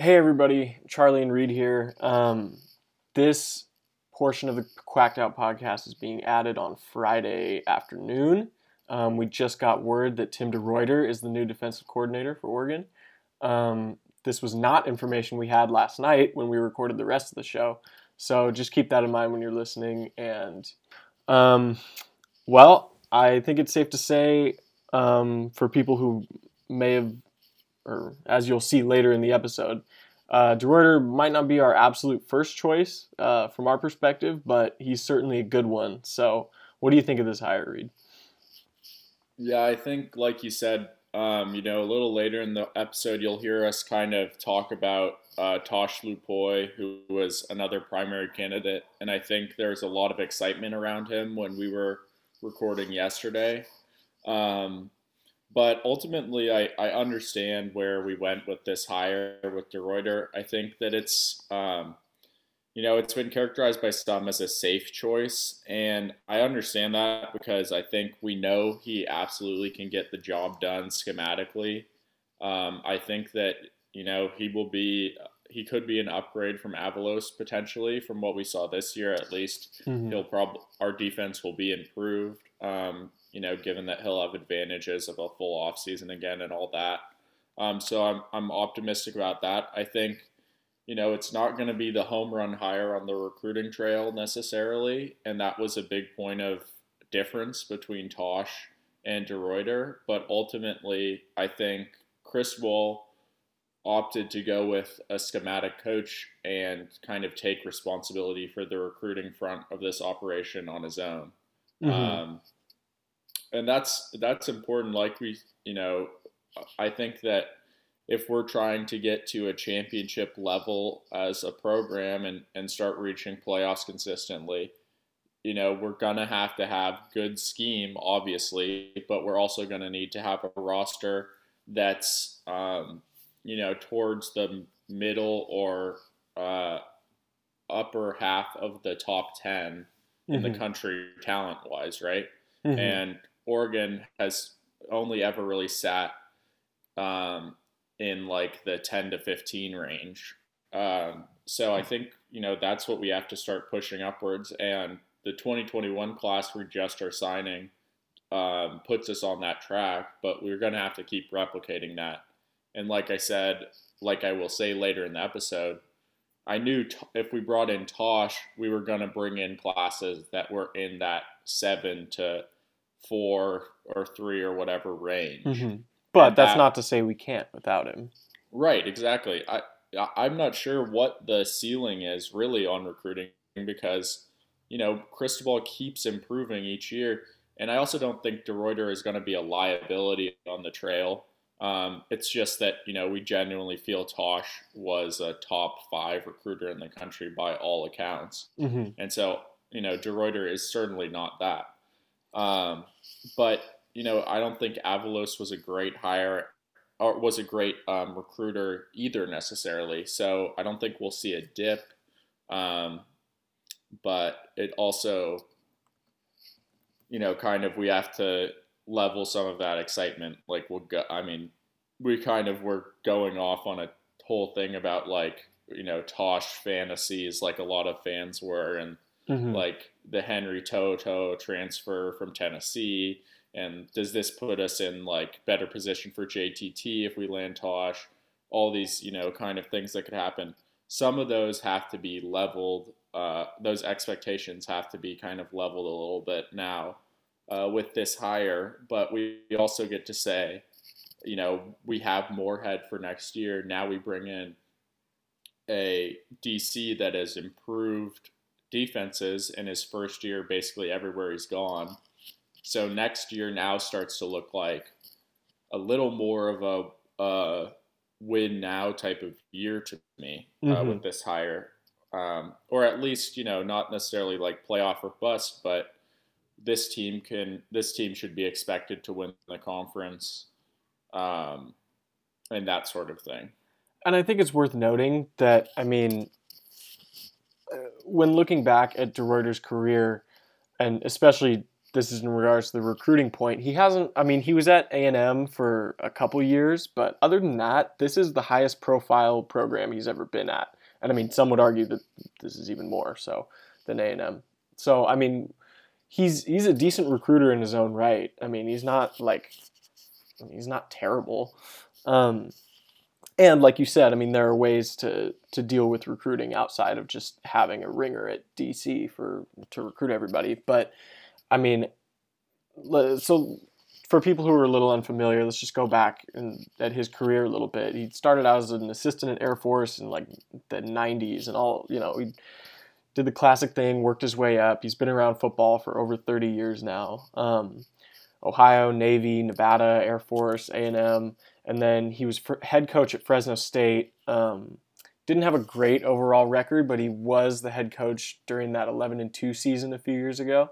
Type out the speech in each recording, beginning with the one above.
Hey everybody, Charlie and Reed here. Um, this portion of the Quacked Out podcast is being added on Friday afternoon. Um, we just got word that Tim DeRuyter is the new defensive coordinator for Oregon. Um, this was not information we had last night when we recorded the rest of the show, so just keep that in mind when you're listening. And um, well, I think it's safe to say um, for people who may have or as you'll see later in the episode, uh, DeRuyter might not be our absolute first choice uh, from our perspective, but he's certainly a good one. So, what do you think of this hire, Reed? Yeah, I think, like you said, um, you know, a little later in the episode, you'll hear us kind of talk about uh, Tosh Lupoi, who was another primary candidate. And I think there's a lot of excitement around him when we were recording yesterday. Um, but ultimately, I, I understand where we went with this hire with DeRuyter. I think that it's, um, you know, it's been characterized by some as a safe choice. And I understand that because I think we know he absolutely can get the job done schematically. Um, I think that, you know, he will be, he could be an upgrade from Avalos potentially from what we saw this year at least. Mm-hmm. He'll probably, our defense will be improved. Um, you know, given that he'll have advantages of a full off season again and all that. Um, so I'm I'm optimistic about that. I think, you know, it's not going to be the home run hire on the recruiting trail necessarily, and that was a big point of difference between Tosh and DeRuyter. But ultimately, I think Cristobal opted to go with a schematic coach and kind of take responsibility for the recruiting front of this operation on his own. Mm-hmm. Um, and that's that's important. Like we, you know, I think that if we're trying to get to a championship level as a program and and start reaching playoffs consistently, you know, we're gonna have to have good scheme, obviously, but we're also gonna need to have a roster that's, um, you know, towards the middle or uh, upper half of the top 10 in mm-hmm. the country talent wise, right? Mm-hmm. And Oregon has only ever really sat um, in like the 10 to 15 range. Um, so I think, you know, that's what we have to start pushing upwards. And the 2021 class we just are signing um, puts us on that track, but we're going to have to keep replicating that. And like I said, like I will say later in the episode, I knew t- if we brought in Tosh, we were going to bring in classes that were in that seven to four or three or whatever range. Mm-hmm. But and that's that, not to say we can't without him. Right, exactly. I I'm not sure what the ceiling is really on recruiting because you know Cristobal keeps improving each year, and I also don't think DeRuyter is going to be a liability on the trail. Um, it's just that you know we genuinely feel Tosh was a top five recruiter in the country by all accounts, mm-hmm. and so you know DeRuyter is certainly not that. Um, but you know, I don't think Avalos was a great hire or was a great um, recruiter either necessarily. So I don't think we'll see a dip. Um, but it also, you know, kind of we have to level some of that excitement. Like we'll go. I mean, we kind of were going off on a whole thing about like you know Tosh fantasies, like a lot of fans were, and mm-hmm. like the Henry To'oTo'o transfer from Tennessee? And does this put us in like better position for JTT if we land Tosh? All these, you know, kind of things that could happen. Some of those have to be leveled. Uh, those expectations have to be kind of leveled a little bit now uh, with this hire. But we also get to say, you know, we have Moorhead for next year. Now we bring in a DC that has improved defenses in his first year, basically everywhere he's gone. So next year now starts to look like a little more of a, a win now type of year to me uh, mm-hmm. with this hire, um, or at least you know not necessarily like playoff or bust, but this team can this team should be expected to win the conference, um, and that sort of thing. And I think it's worth noting that I mean when looking back at DeRuyter's career, and especially this is in regards to the recruiting point. He hasn't. I mean, he was at A and M for a couple years, but other than that, this is the highest profile program he's ever been at. And I mean, some would argue that this is even more so than A and M. So I mean, he's he's a decent recruiter in his own right. I mean, he's not like he's not terrible. Um, and like you said, I mean, there are ways to to deal with recruiting outside of just having a ringer at DC for to recruit everybody. But I mean, so for people who are a little unfamiliar, let's just go back at his career a little bit. He started out as an assistant at Air Force in like the 90s and all, you know, he did the classic thing, worked his way up. He's been around football for over 30 years now. Um, Ohio, Navy, Nevada, Air Force, A&M, and then he was head coach at Fresno State. Um, didn't have a great overall record, but he was the head coach during that 11 and 2 season a few years ago.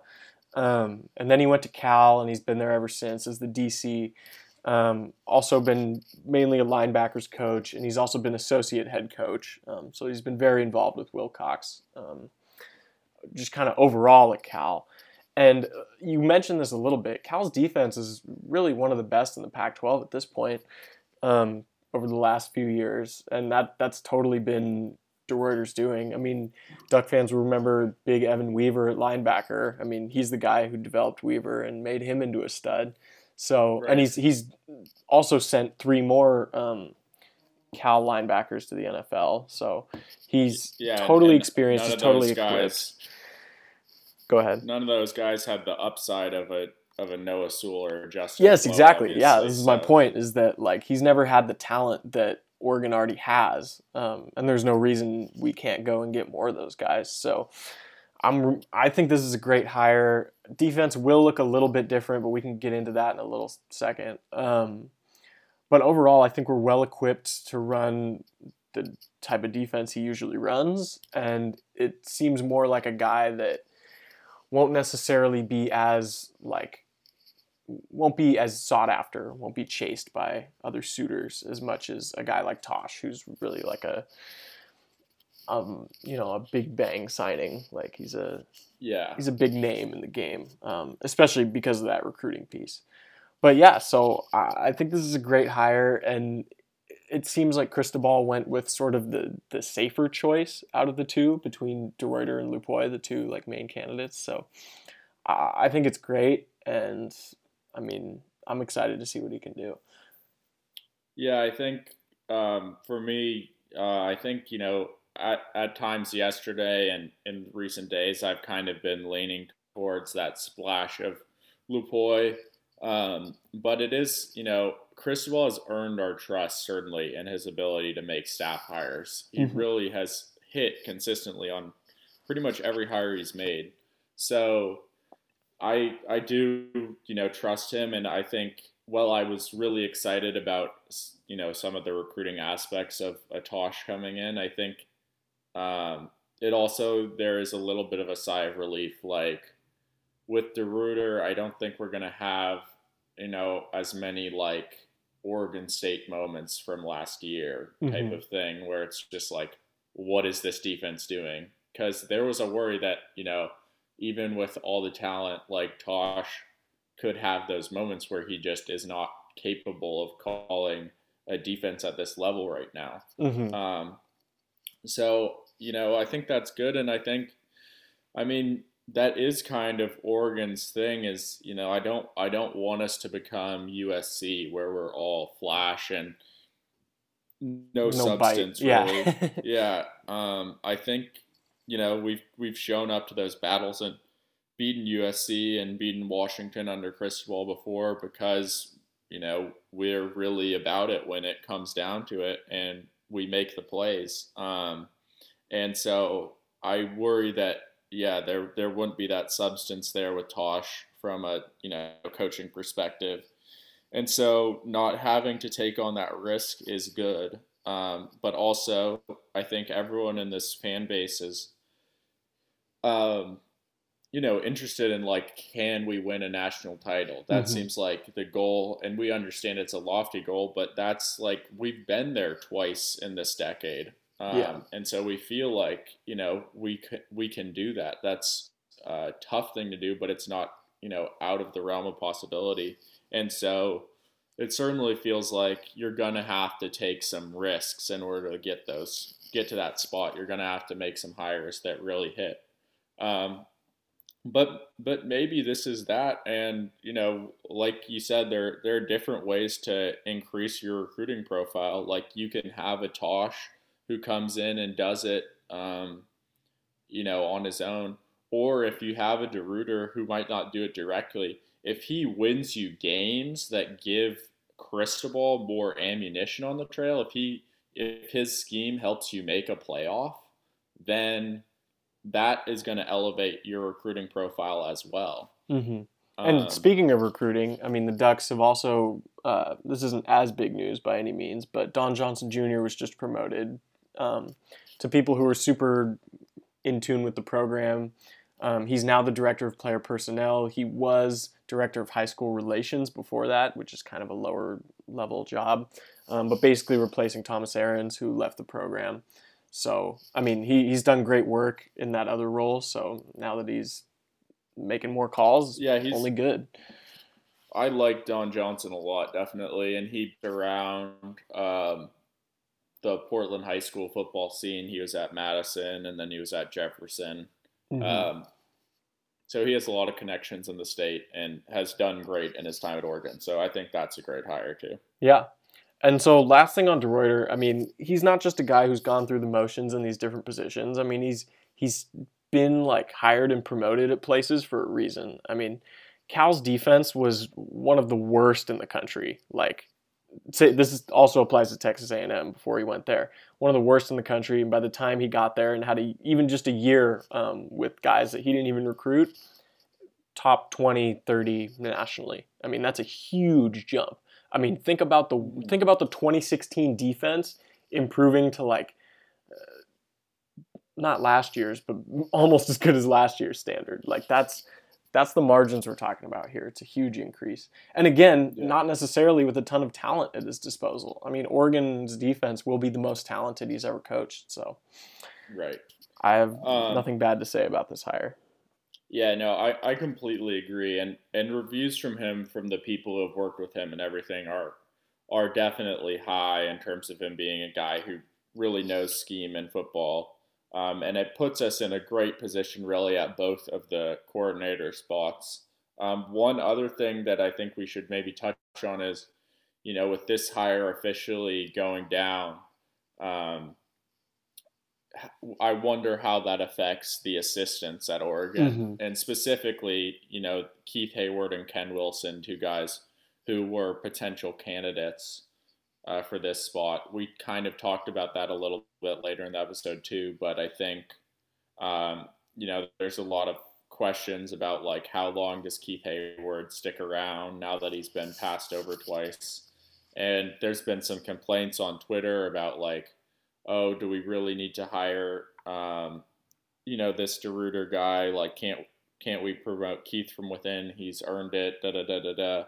Um, and then he went to Cal, and he's been there ever since as the DC. Um, also been mainly a linebackers coach, and he's also been associate head coach. Um, so he's been very involved with Wilcox, um, just kind of overall at Cal. And uh, you mentioned this a little bit. Cal's defense is really one of the best in the Pac-12 at this point um, over the last few years, and that that's totally been DeRuyter's doing. I mean, Duck fans will remember Big Evan Weaver at linebacker. I mean, he's the guy who developed Weaver and made him into a stud. So, right. and he's he's also sent three more um, Cal linebackers to the NFL. So he's yeah, totally experienced. He's totally equipped. Go ahead. None of those guys have the upside of a of a Noah Sewell or Justin. Yes, exactly. Yeah, this is my point. Is that like he's never had the talent that Oregon already has, um, and there's no reason we can't go and get more of those guys. So. I'm, I think this is a great hire. Defense will look a little bit different, but we can get into that in a little second. Um, but overall, I think we're well equipped to run the type of defense he usually runs, and it seems more like a guy that won't necessarily be as like won't be as sought after, won't be chased by other suitors as much as a guy like Tosh, who's really like a um, you know, a big bang signing. Like he's a yeah, he's a big name in the game, um, especially because of that recruiting piece. But yeah, so I think this is a great hire, and it seems like Cristobal went with sort of the the safer choice out of the two between DeRuyter and Lupoi, the two like main candidates. So I think it's great, and I mean I'm excited to see what he can do. Yeah, I think um, for me, uh, I think you know at, at times yesterday and in recent days, I've kind of been leaning towards that splash of Lupoi. Um, but it is, you know, Cristobal has earned our trust certainly in his ability to make staff hires. He mm-hmm. really has hit consistently on pretty much every hire he's made. So I I do you know trust him, and I think while I was really excited about you know some of the recruiting aspects of a Tosh coming in. I think um, it also there is a little bit of a sigh of relief, like with DeRuyter, I don't think we're gonna have you know as many like Oregon State moments from last year type mm-hmm. of thing where it's just like, what is this defense doing? Because there was a worry that, you know, even with all the talent, like Tosh could have those moments where he just is not capable of calling a defense at this level right now. Mm-hmm. Um, so, you know, I think that's good. And I think, I mean, that is kind of Oregon's thing is, you know, I don't I don't want us to become USC where we're all flash and no, no substance bite. really. Yeah. yeah. Um, I think, you know, we've we've shown up to those battles and beaten USC and beaten Washington under Cristobal before because, you know, we're really about it when it comes down to it and we make the plays. Um, and so I worry that yeah, there there wouldn't be that substance there with Tosh from a you know coaching perspective, and so not having to take on that risk is good. Um, but also, I think everyone in this fan base is, um, you know, interested in like, can we win a national title? That mm-hmm. seems like the goal, and we understand it's a lofty goal, but that's like we've been there twice in this decade. Um, yeah. And so we feel like you know we c- we can do that. That's a tough thing to do, but it's not you know out of the realm of possibility. And so it certainly feels like you're gonna have to take some risks in order to get those get to that spot. You're gonna have to make some hires that really hit. Um, but but maybe this is that and you know like you said there there are different ways to increase your recruiting profile like you can have a tosh who comes in and does it um, you know on his own or if you have a DeRuyter who might not do it directly if he wins you games that give Cristobal more ammunition on the trail if he if his scheme helps you make a playoff then that is going to elevate your recruiting profile as well. Mm-hmm. And um, speaking of recruiting, I mean, the Ducks have also, uh, this isn't as big news by any means, but Don Johnson Jr. was just promoted um, to people who are super in tune with the program. Um, he's now the director of player personnel. He was director of high school relations before that, which is kind of a lower level job, um, but basically replacing Thomas Ahrens, who left the program. So, I mean, he, he's done great work in that other role. So now that he's making more calls, yeah, he's only good. I like Don Johnson a lot, definitely, and he around um, the Portland high school football scene. He was at Madison, and then he was at Jefferson. Mm-hmm. Um, so he has a lot of connections in the state and has done great in his time at Oregon. So I think that's a great hire too. Yeah, and so, last thing on DeRuyter, I mean, he's not just a guy who's gone through the motions in these different positions. I mean, he's he's been like hired and promoted at places for a reason. I mean, Cal's defense was one of the worst in the country. Like, this is, also applies to Texas A&M before he went there. One of the worst in the country. And by the time he got there and had a, even just a year um, with guys that he didn't even recruit, top 20, 30 nationally. I mean, that's a huge jump. I mean, think about the think about the 2016 defense improving to like uh, not last year's, but almost as good as last year's standard. Like that's that's the margins we're talking about here. It's a huge increase. And again, yeah. not necessarily with a ton of talent at his disposal. I mean, Oregon's defense will be the most talented he's ever coached. So, right. I have um, nothing bad to say about this hire. Yeah, no, I, I completely agree. And and reviews from him from the people who have worked with him and everything are are definitely high in terms of him being a guy who really knows scheme and football. Um, and it puts us in a great position really at both of the coordinator spots. Um, one other thing that I think we should maybe touch on is, you know, with this hire officially going down, um, I wonder how that affects the assistants at Oregon, mm-hmm. and specifically, you know, Keith Heyward and Ken Wilson, two guys who were potential candidates uh, for this spot. We kind of talked about that a little bit later in the episode too, but I think, um, you know, there's a lot of questions about like how long does Keith Heyward stick around now that he's been passed over twice, and there's been some complaints on Twitter about like oh, do we really need to hire, um, you know, this DeRuyter guy? Like, can't can't we promote Keith from within? He's earned it. Da da da da da.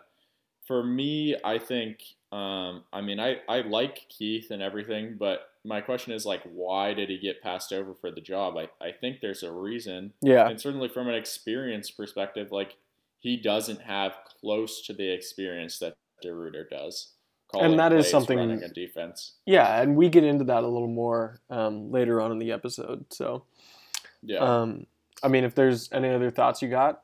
For me, I think. Um, I mean, I I like Keith and everything, but my question is like, why did he get passed over for the job? I I think there's a reason. Yeah. And certainly from an experience perspective, like he doesn't have close to the experience that DeRuyter does and that is something running a defense. Yeah, and we get into that a little more um, later on in the episode. So, yeah. Um, I mean, if there's any other thoughts you got.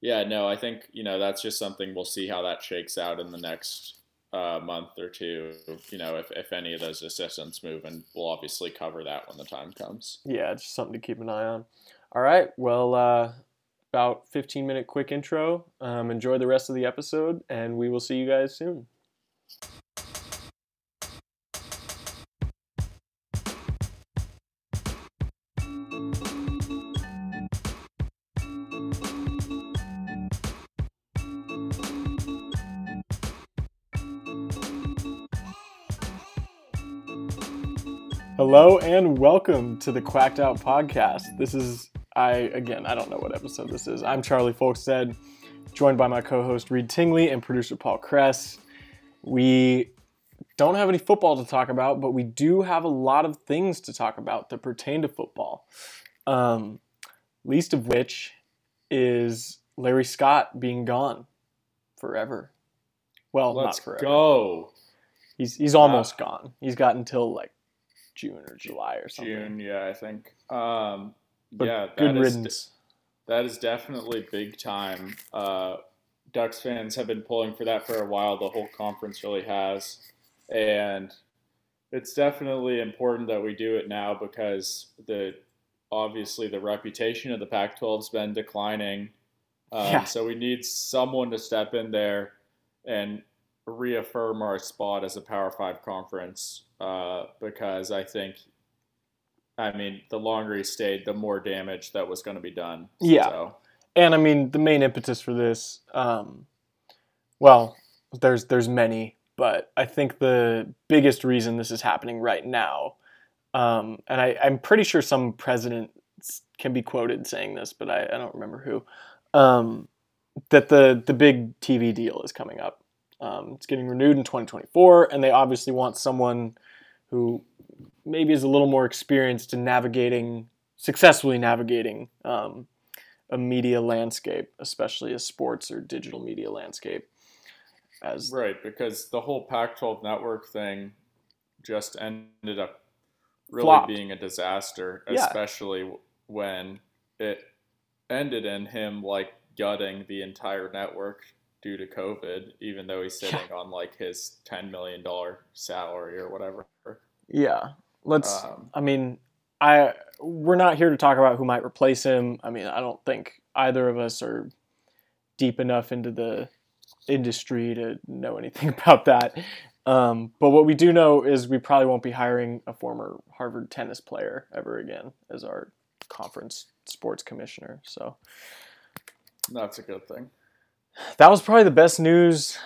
Yeah, no, I think you know that's just something we'll see how that shakes out in the next uh, month or two. You know, if if any of those assistants move, and we'll obviously cover that when the time comes. Yeah, just something to keep an eye on. All right, well, uh, about 15 minute quick intro. Um, enjoy the rest of the episode, and we will see you guys soon. Hello and welcome to the Quacked Out Podcast. This is I again, I don't know what episode this is. I'm Charlie Folkstead, joined by my co-host Reed Tingley and producer Paul Kress. We don't have any football to talk about, but we do have a lot of things to talk about that pertain to football. Um, least of which is Larry Scott being gone forever. Well, Let's not forever. go. He's he's almost gone. He's got until like June or July or something. June, yeah, I think. Um, But yeah, that good is- riddance. That is definitely big time. Uh, Ducks fans have been pulling for that for a while. The whole conference really has, and it's definitely important that we do it now because the obviously the reputation of the Pac-12 has been declining. Um, Yeah. So we need someone to step in there and reaffirm our spot as a Power Five conference uh, because I think. I mean, the longer he stayed, the more damage that was going to be done. Yeah. So, and I mean the main impetus for this, um, well, there's there's many, but I think the biggest reason this is happening right now, um, and I, I'm pretty sure some president can be quoted saying this, but I, I don't remember who, um, that the the big TV deal is coming up. Um, it's getting renewed in 2024, and they obviously want someone who maybe is a little more experienced in navigating successfully navigating um, a media landscape, especially a sports or digital media landscape. As right, because the whole Pac-12 network thing just ended up really Flopped. being a disaster, Yeah. especially when it ended in him like gutting the entire network due to COVID, even though he's sitting on like his ten million dollar salary or whatever. yeah, let's. Um, I mean, I we're not here to talk about who might replace him. I mean, I don't think either of us are deep enough into the industry to know anything about that. Um, but what we do know is we probably won't be hiring a former Harvard tennis player ever again as our conference sports commissioner. So that's a good thing. That was probably the best news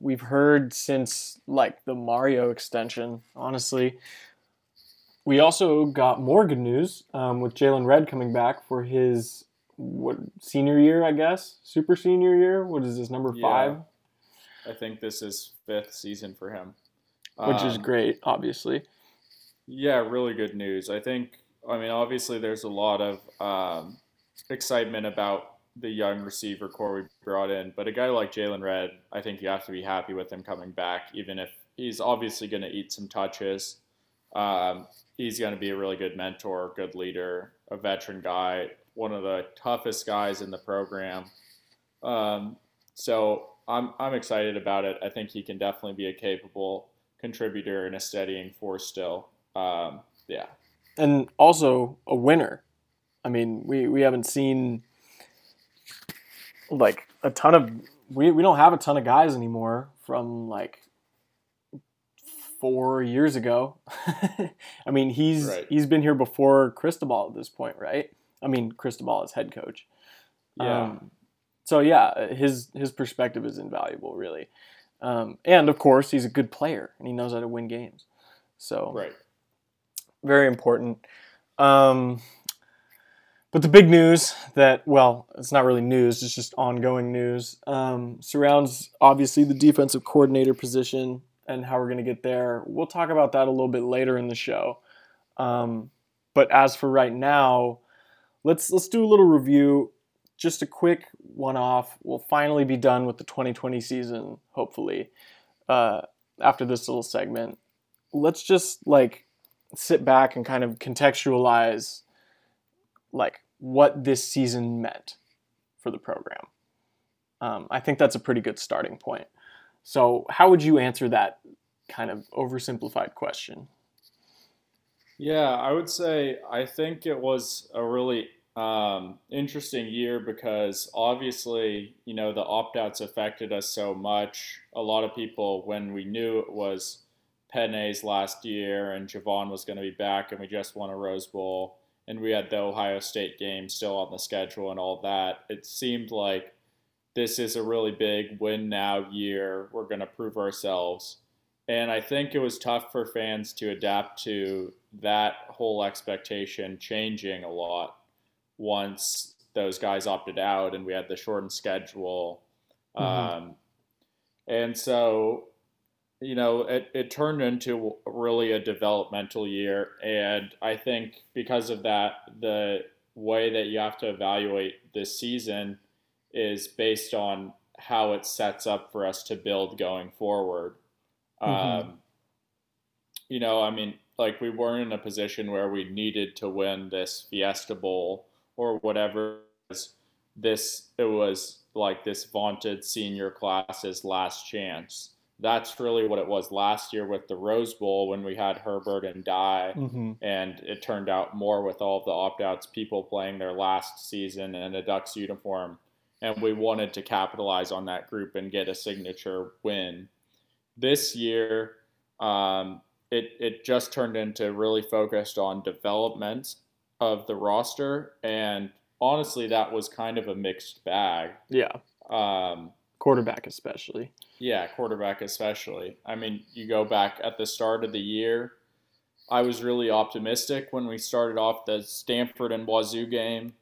we've heard since like the Mario extension. Honestly, we also got more good news um, with Jaylon Redd coming back for his what senior year, I guess, super senior year. What is this number Yeah. five? I think this is fifth season for him, Which is Um, great, obviously. Yeah, really good news. I think, I mean, obviously, there's a lot of um, excitement about the young receiver corps we brought in, but a guy like Jaylon Redd, I think you have to be happy with him coming back, even if he's obviously going to eat some touches. Um, he's going to be a really good mentor, good leader, a veteran guy, one of the toughest guys in the program. Um, so I'm I'm excited about it. I think he can definitely be a capable contributor and a steadying force still. Um, yeah, and also a winner. I mean, we, we haven't seen like a ton of we, we don't have a ton of guys anymore from like four years ago. I mean, he's Right. he's been here before Cristobal at this point, right? I mean, Cristobal is head coach. yeah, Um, so yeah, his his perspective is invaluable, really. Um, and of course, he's a good player and he knows how to win games. So right. very important. Um, but the big news that, well, it's not really news, it's just ongoing news, um, surrounds obviously the defensive coordinator position and how we're going to get there. We'll talk about that a little bit later in the show. Um, but as for right now, let's let's do a little review. Just a quick one off. We'll finally be done with the 2020 season, hopefully, uh, after this little segment. Let's just like sit back and kind of contextualize like what this season meant for the program. Um, I think that's a pretty good starting point. So, how would you answer that kind of oversimplified question? Yeah, I would say I think it was a really um, interesting year because obviously, you know, the opt outs affected us so much. A lot of people, when we knew it was Penei's last year and Javon was going to be back and we just won a Rose Bowl and we had the Ohio State game still on the schedule and all that, it seemed like this is a really big win now year. We're going to prove ourselves. And I think it was tough for fans to adapt to that whole expectation changing a lot once those guys opted out and we had the shortened schedule. Mhm. Um, and so, you know, it, it turned into really a developmental year. And I think because of that, the way that you have to evaluate this season is based on how it sets up for us to build going forward. Mm-hmm. Um, you know, I mean, like we weren't in a position where we needed to win this Fiesta Bowl or whatever. This it was like this vaunted senior class's last chance. That's really what it was last year with the Rose Bowl when we had Herbert and Dye, mm-hmm. and it turned out more with all the opt outs, people playing their last season in a Ducks uniform, and we wanted to capitalize on that group and get a signature win. This year, um, it it just turned into really focused on development of the roster, and honestly, that was kind of a mixed bag. Yeah. Um, quarterback especially. Yeah, quarterback especially. I mean, you go back at the start of the year. I was really optimistic when we started off the Stanford and Wazoo game.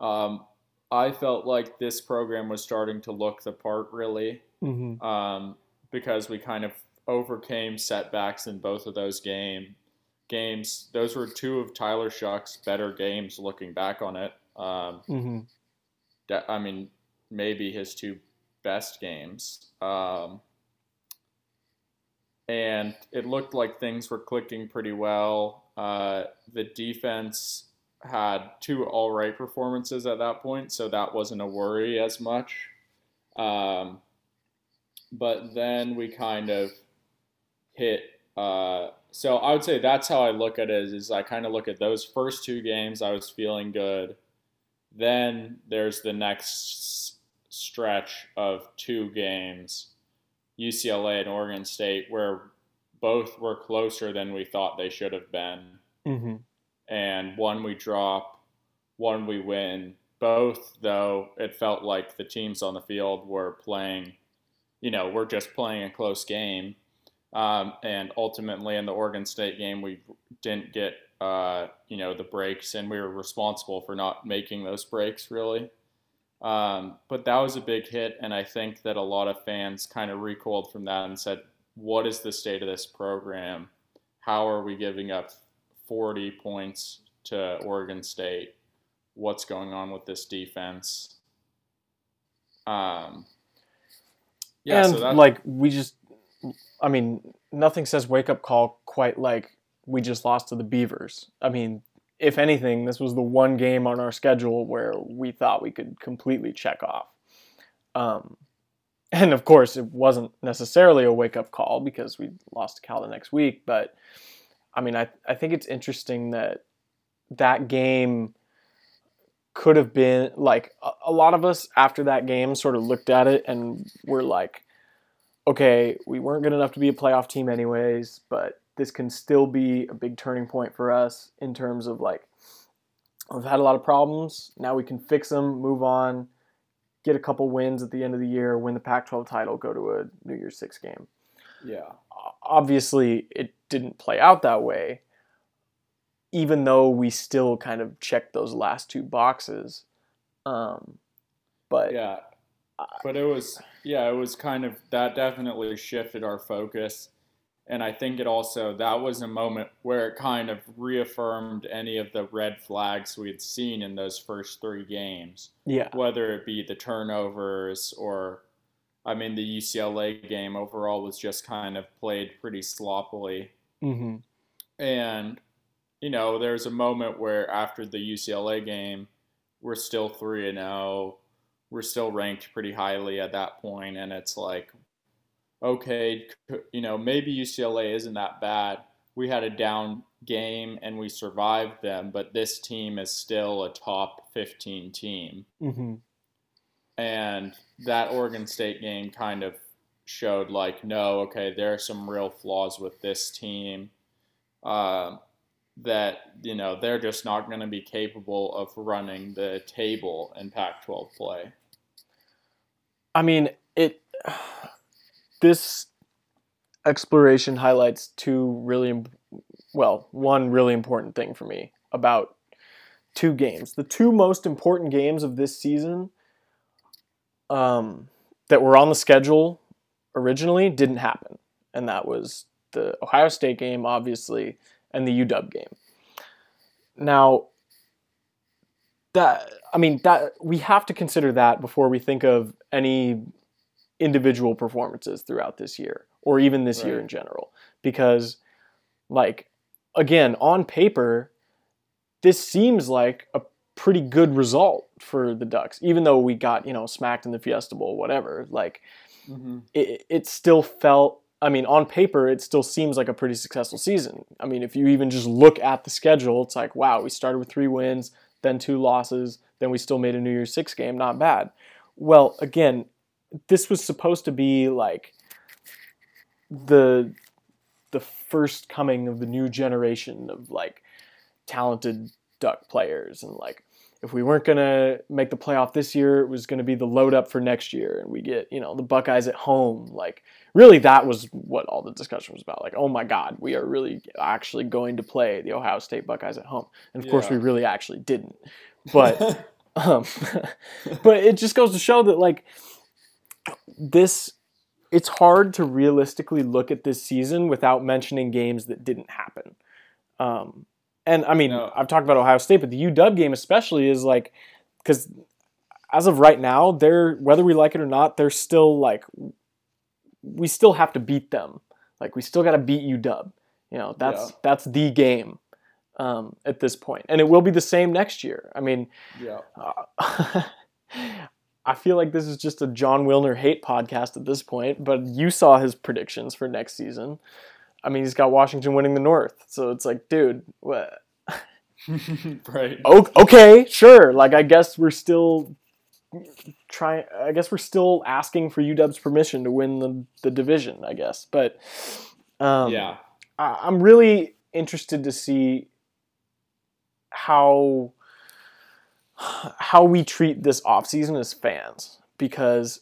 Um, I felt like this program was starting to look the part, really, mm-hmm. um, because we kind of overcame setbacks in both of those game games. Those were two of Tyler Shough's better games. Looking back on it, um, mm-hmm. I mean, maybe his two best games. Um, and it looked like things were clicking pretty well. Uh, the defense had two all right performances at that point, so that wasn't a worry as much. Um, but then we kind of hit. Uh, so I would say that's how I look at it. Is, I kind of look at those first two games. I was feeling good. Then there's the next stretch of two games, UCLA and Oregon State, where both were closer than we thought they should have been. Mm-hmm. And one we drop, one we win. Both, though, it felt like the teams on the field were playing, you know, we're just playing a close game. Um, and ultimately, in the Oregon State game, we didn't get uh, you know the breaks, and we were responsible for not making those breaks really. Um, but that was a big hit, and I think that a lot of fans kind of recoiled from that and said, "What is the state of this program? How are we giving up 40 points to Oregon State? What's going on with this defense?" Um, yeah, and so like we just I mean, nothing says wake up call quite like we just lost to the Beavers. I mean, if anything, this was the one game on our schedule where we thought we could completely check off. Um, and of course, it wasn't necessarily a wake up call because we lost to Cal the next week. But I mean, I, I think it's interesting that that game could have been like a, a lot of us after that game sort of looked at it and were like, okay, we weren't good enough to be a playoff team anyways, but this can still be a big turning point for us in terms of like we've had a lot of problems. Now we can fix them, move on, get a couple wins at the end of the year, win the Pac-12 title, go to a New Year's Six game. Yeah. Obviously, it didn't play out that way. Even though we still kind of checked those last two boxes, um, but yeah, but it was yeah, it was kind of that definitely shifted our focus. And I think it also, that was a moment where it kind of reaffirmed any of the red flags we had seen in those first three games. Yeah. Whether it be the turnovers or, I mean, the UCLA game overall was just kind of played pretty sloppily. Mm-hmm. And, you know, there's a moment where after the UCLA game, we're still 3 and 0 we're still ranked pretty highly at that point, and it's like, okay, you know, maybe UCLA isn't that bad. We had a down game and we survived them, but this team is still a top 15 team. Mm-hmm. And that Oregon State game kind of showed like, no, okay, there are some real flaws with this team. Uh, that you know they're just not going to be capable of running the table in Pac-12 play. I mean, it. This exploration highlights two really, well, one really important thing for me about two games. The two most important games of this season um, that were on the schedule originally didn't happen, and that was the Ohio State game, obviously, and the UW game. Now, that I mean that we have to consider that before we think of any individual performances throughout this year or even this right. year in general because like again on paper this seems like a pretty good result for the Ducks even though we got you know smacked in the Fiesta Bowl whatever like mm-hmm. it, it still felt I mean, on paper, it still seems like a pretty successful season. I mean, if you even just look at the schedule, it's like, wow, we started with three wins, then two losses, then we still made a New Year's Six game. Not bad. Well, again, this was supposed to be like the the first coming of the new generation of like talented duck players and like if we weren't going to make the playoff this year it was going to be the load up for next year and we get you know the buckeyes at home. Like really that was what all the discussion was about. Like oh my god we are really actually going to play the ohio state buckeyes at home. And of yeah. course we really actually didn't. But um, but it just goes to show that like this it's hard to realistically look at this season without mentioning games that didn't happen um, and i mean no. i've talked about ohio state but the uw game especially is like because as of right now they're whether we like it or not they're still like we still have to beat them. Like we still got to beat UW. You know, that's yeah. that's the game um, at this point, and it will be the same next year. I mean, yeah. Uh, I feel like this is just a Jon Wilner hate podcast at this point, but you saw his predictions for next season. I mean, he's got Washington winning the North, so it's like, dude, what? right. Okay, sure. Like, I guess we're still trying. I guess we're still asking for UW's permission to win the, the division, I guess. But um, yeah, I, I'm really interested to see how how we treat this offseason as fans because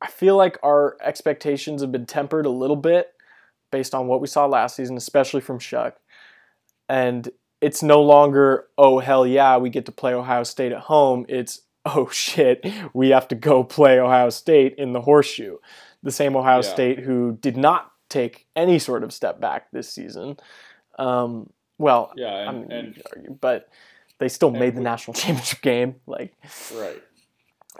I feel like our expectations have been tempered a little bit based on what we saw last season, especially from Shough. And it's no longer, oh, hell yeah, we get to play Ohio State at home. It's, oh shit, we have to go play Ohio State in the horseshoe. The same Ohio yeah. State who did not take any sort of step back this season. Um, well, yeah, and, and argue, but they still made the we, national championship game. Like, right.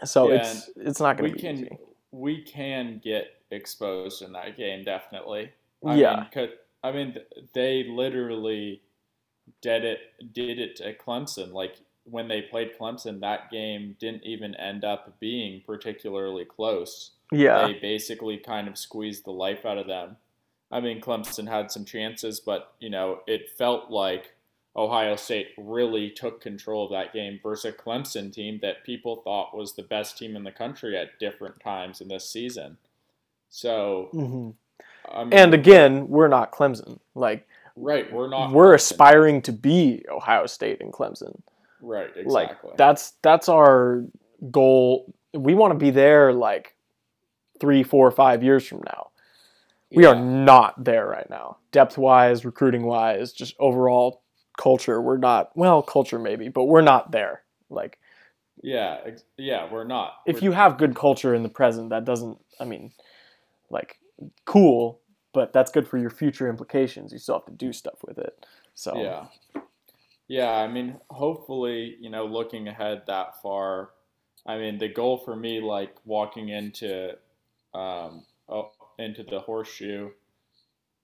So yeah, it's it's not going to be can, easy. We can get exposed in that game, definitely. I yeah. Mean, I mean, they literally did it did it to Clemson. Like when they played Clemson, that game didn't even end up being particularly close. Yeah. They basically kind of squeezed the life out of them. I mean, Clemson had some chances, but, you know, it felt like Ohio State really took control of that game versus a Clemson team that people thought was the best team in the country at different times in this season. So, mm-hmm. I mean, and again, we're not Clemson. Like, right, we're not. We're Clemson. aspiring to be Ohio State and Clemson. Right, exactly. Like that's that's our goal. We want to be there like three, four, five years from now. We yeah. are not there right now. Depth wise, recruiting wise, just overall culture, we're not well, culture maybe, but we're not there. Like Yeah, yeah, we're not. If we're, you have good culture in the present, that doesn't I mean like cool, but that's good for your future implications. You still have to do stuff with it. So Yeah. Yeah, I mean, hopefully, you know, looking ahead that far, I mean, the goal for me, like walking into, um, oh, into the horseshoe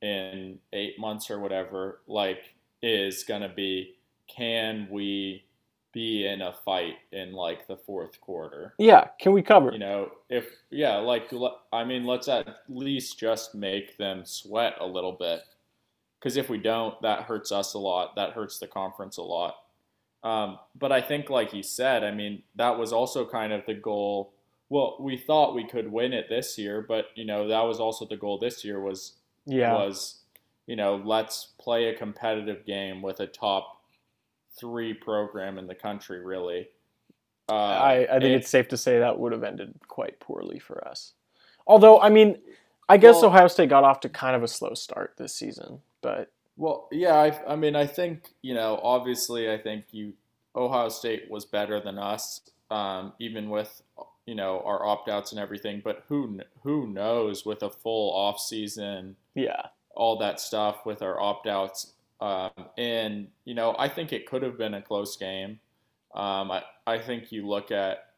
in eight months or whatever, like, is gonna be, can we be in a fight in like the fourth quarter? Yeah, can we cover? You know, if yeah, like, I mean, let's at least just make them sweat a little bit because if we don't, that hurts us a lot. That hurts the conference a lot. Um, but I think, like you said, I mean, that was also kind of the goal. Well, we thought we could win it this year, but you know that was also the goal this year was yeah. was you know let's play a competitive game with a top three program in the country. Really, uh, I, I think it, it's safe to say that would have ended quite poorly for us. Although, I mean, I guess well, Ohio State got off to kind of a slow start this season. But well, yeah, I, I mean, I think you know, obviously, I think you Ohio State was better than us, um, even with you know our opt outs and everything. But who who knows with a full off season? Yeah, all that stuff with our opt outs, um, and you know, I think it could have been a close game. Um, I, I think you look at,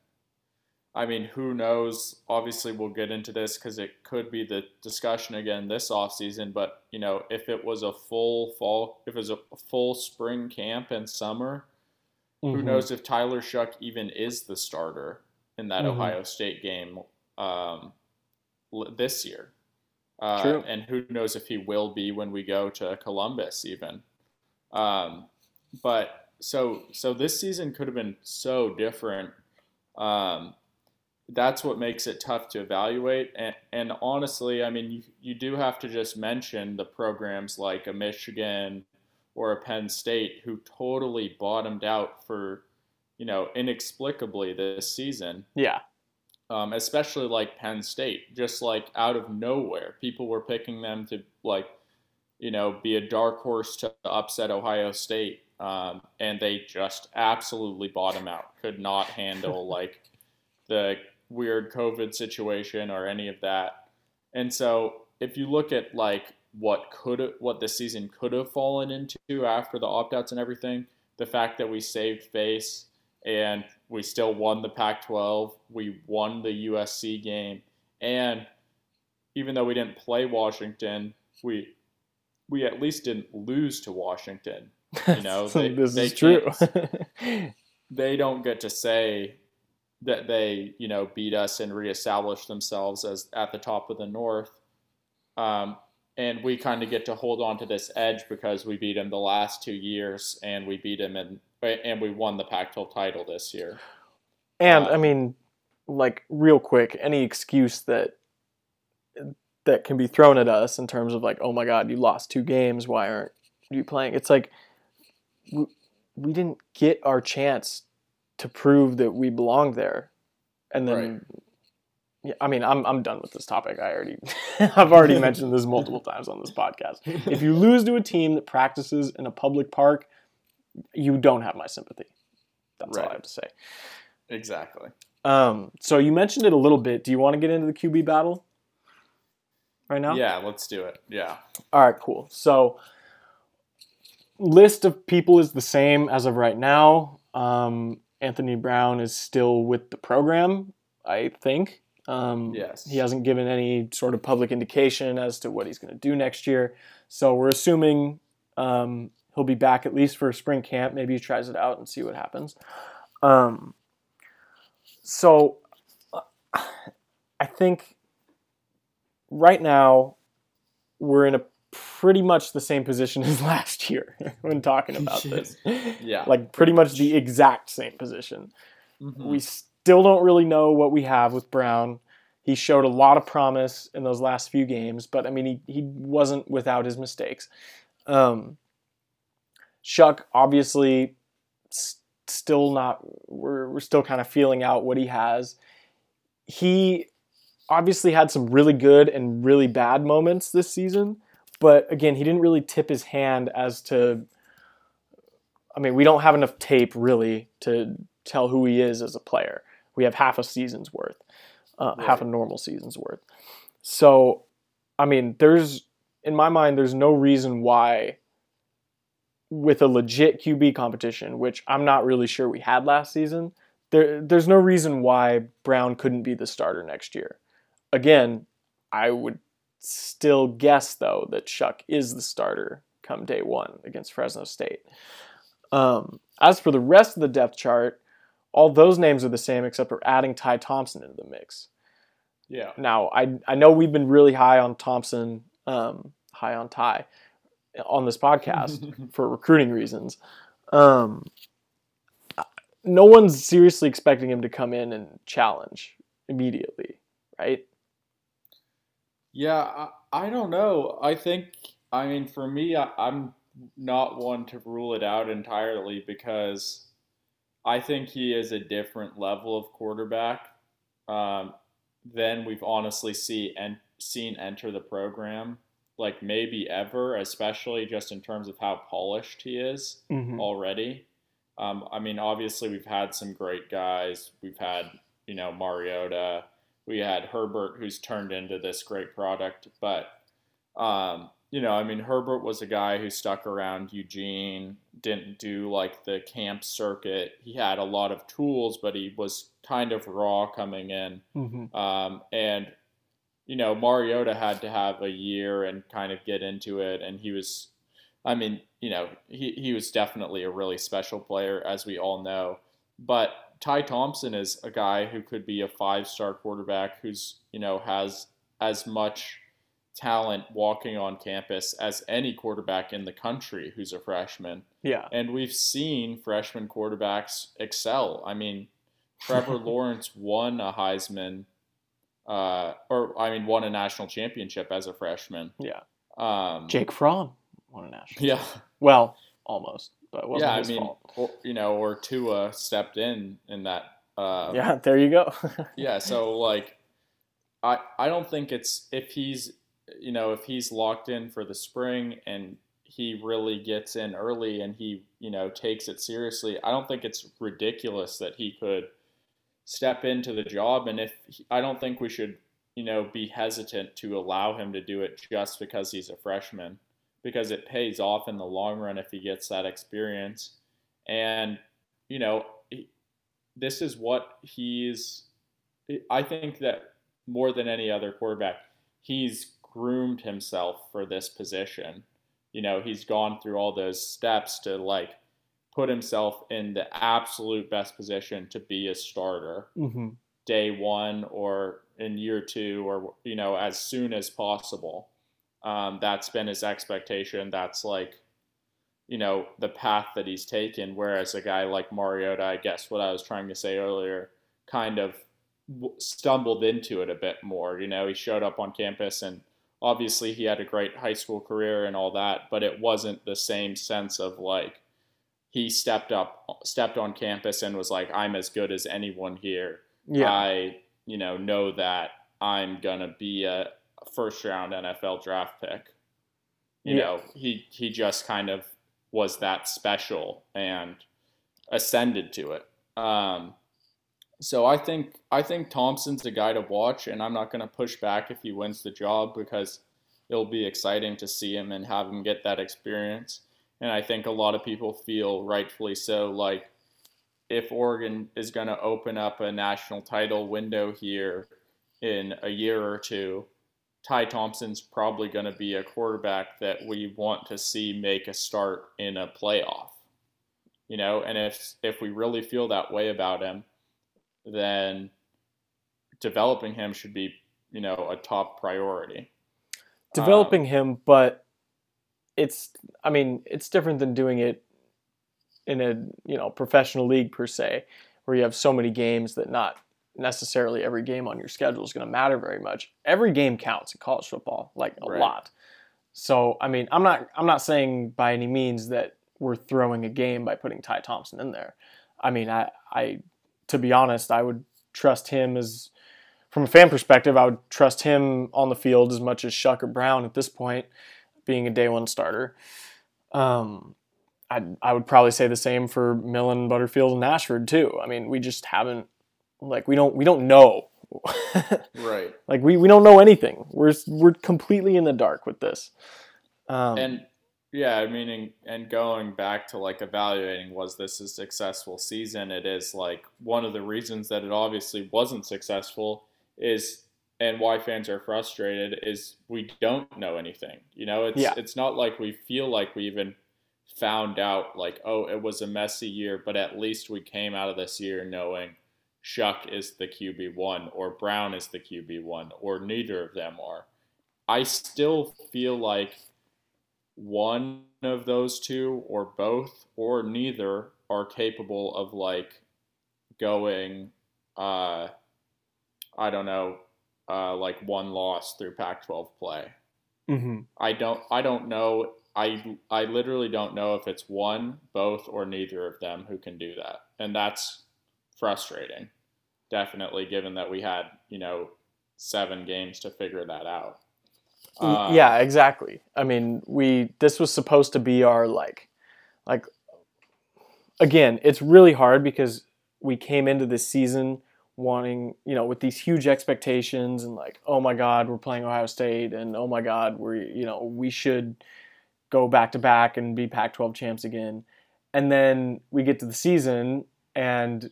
I mean, who knows? Obviously, we'll get into this because it could be the discussion again this offseason. But, you know, if it was a full fall, if it was a full spring camp and summer, mm-hmm. who knows if Tyler Shough even is the starter in that mm-hmm. Ohio State game um, this year? Uh. And who knows if he will be when we go to Columbus, even. Um, but so so this season could have been so different. Um, that's what makes it tough to evaluate. And, and honestly, I mean, you, you do have to just mention the programs like a Michigan or a Penn State who totally bottomed out for, you know, inexplicably this season. Yeah um, especially like Penn State, just like out of nowhere, people were picking them to like, you know, be a dark horse to upset Ohio State, um, and they just absolutely bottom out. Could not handle like the weird COVID situation or any of that. And so, if you look at like what could what the season could have fallen into after the opt outs and everything, the fact that we saved face and we still won the Pac 12. We won the USC game. And even though we didn't play Washington, we we at least didn't lose to Washington. You know, they, this they is true. they don't get to say that they, you know, beat us and reestablish themselves as at the top of the North. Um, and we kind of get to hold on to this edge because we beat him the last two years, and we beat him in and we won the Pac-12 title this year. And uh, I mean, like real quick, any excuse that that can be thrown at us in terms of like, oh my God, you lost two games. Why aren't you playing? It's like we, we didn't get our chance to prove that we belong there, and then. Right. Yeah, I mean, I'm I'm done with this topic. I already, I've already mentioned this multiple times on this podcast. If you lose to a team that practices in a public park, you don't have my sympathy. That's right. all I have to say. Exactly. Um, so you mentioned it a little bit. Do you want to get into the QB battle right now? Yeah, let's do it. Yeah. All right, cool. So list of people is the same as of right now. Um, Anthony Brown is still with the program, I think. Um, yes. He hasn't given any sort of public indication as to what he's going to do next year. So we're assuming um, he'll be back at least for spring camp. Maybe he tries it out and see what happens. Um, so uh, I think right now we're in a pretty much the same position as last year when talking about this. yeah. Like pretty much the exact same position. Mm-hmm. We still don't really know what we have with Brown. He showed a lot of promise in those last few games, but I mean, he, he wasn't without his mistakes. Um, Shough, obviously, still not, we're, we're still kind of feeling out what he has. He obviously had some really good and really bad moments this season, but again, he didn't really tip his hand as to. I mean, we don't have enough tape really to tell who he is as a player. We have half a season's worth, uh, right. half a normal season's worth. So, I mean, there's in my mind, there's no reason why with a legit QB competition, which I'm not really sure we had last season, there there's no reason why Brown couldn't be the starter next year. Again, I would still guess though that Shough is the starter come day one against Fresno State. Um, as for the rest of the depth chart, all those names are the same except for adding Ty Thompson into the mix. Yeah. Now I I know we've been really high on Thompson, um, high on Ty, on this podcast for recruiting reasons. Um, no one's seriously expecting him to come in and challenge immediately, right? Yeah, I, I don't know. I think, I mean, for me, I, I'm not one to rule it out entirely because I think he is a different level of quarterback um, than we've honestly see and seen enter the program like maybe ever, especially just in terms of how polished he is mm-hmm. already. Um, I mean, obviously we've had some great guys. We've had you know Mariota. We had Herbert, who's turned into this great product. But um, you know, I mean, Herbert was a guy who stuck around Eugene, didn't do like the camp circuit. He had a lot of tools, but he was kind of raw coming in. Mm-hmm. Um, and you know, Mariota had to have a year and kind of get into it, and he was, I mean, you know, he he was definitely a really special player, as we all know. But Ty Thompson is a guy who could be a five star quarterback who's you know has as much talent walking on campus as any quarterback in the country who's a freshman. Yeah. And we've seen freshman quarterbacks excel. I mean, Trevor Lawrence won a Heisman, uh, or I mean, won a national championship as a freshman. Yeah. Um, Jake Fromm won a national. Yeah. Well, almost, but it wasn't Yeah, I mean, or, you know, or Tua stepped in in that. Uh, Yeah, there you go. yeah so like i i don't think it's if he's you know if he's locked in for the spring and he really gets in early and he you know takes it seriously i don't think it's ridiculous that he could step into the job and if i don't think we should you know be hesitant to allow him to do it just because he's a freshman because it pays off in the long run if he gets that experience and you know this is what he's I think that more than any other quarterback, he's groomed himself for this position. You know, he's gone through all those steps to like put himself in the absolute best position to be a starter hmm day one or in year two or you know as soon as possible. Um, that's been his expectation. That's like you know the path that he's taken. Whereas a guy like Mariota, I guess what I was trying to say earlier, kind of w- stumbled into it a bit more. You know, he showed up on campus and obviously he had a great high school career and all that, but it wasn't the same sense of like he stepped up, stepped on campus and was like, "I'm as good as anyone here." Yeah. I, you know, know that I'm gonna be a first round NFL draft pick. You Yeah. know, he he just kind of was that special and ascended to it. Um, so I think I think Thompson's a guy to watch, and I'm not gonna push back if he wins the job because it'll be exciting to see him and have him get that experience. And I think a lot of people feel rightfully so like if Oregon is going to open up a national title window here in a year or two, Ty Thompson's probably going to be a quarterback that we want to see make a start in a playoff. You know, and if if we really feel that way about him, then developing him should be, you know, a top priority. Developing him, but it's I mean, it's different than doing it in a, you know, professional league per se, where you have so many games that not necessarily every game on your schedule is going to matter very much. Every game counts in college football, like a Right. lot. So, I mean, I'm not I'm not saying by any means that we're throwing a game by putting Ty Thompson in there. I mean, I I to be honest, I would trust him as from a fan perspective, I would trust him on the field as much as Shough or Brown at this point, being a day one starter. Um, I I would probably say the same for Millen, Butterfield, and Ashford too. I mean, we just haven't like we don't we don't know. Right. like we, we don't know anything. We're we're completely in the dark with this. Um, and yeah, I mean, and, and going back to like evaluating was this a successful season? It is like one of the reasons that it obviously wasn't successful is, and why fans are frustrated is we don't know anything. You know, it's Yeah. it's not like we feel like we even found out like oh it was a messy year, but at least we came out of this year knowing Shough is the QB one or Brown is the QB one or neither of them are. I still feel like one of those two or both or neither are capable of like going uh I don't know uh like one loss through Pac-12 play. mhm. I don't I don't know I I literally don't know if it's one, both or neither of them who can do that. And that's frustrating. Definitely given that we had, you know, 7 games to figure that out. Um, yeah, exactly. I mean, we this was supposed to be our like like again, it's really hard because we came into this season wanting, you know, with these huge expectations and like, oh my god, we're playing Ohio State and oh my god, we're, you know, we should go back to back and be Pac-12 champs again. and then we get to the season and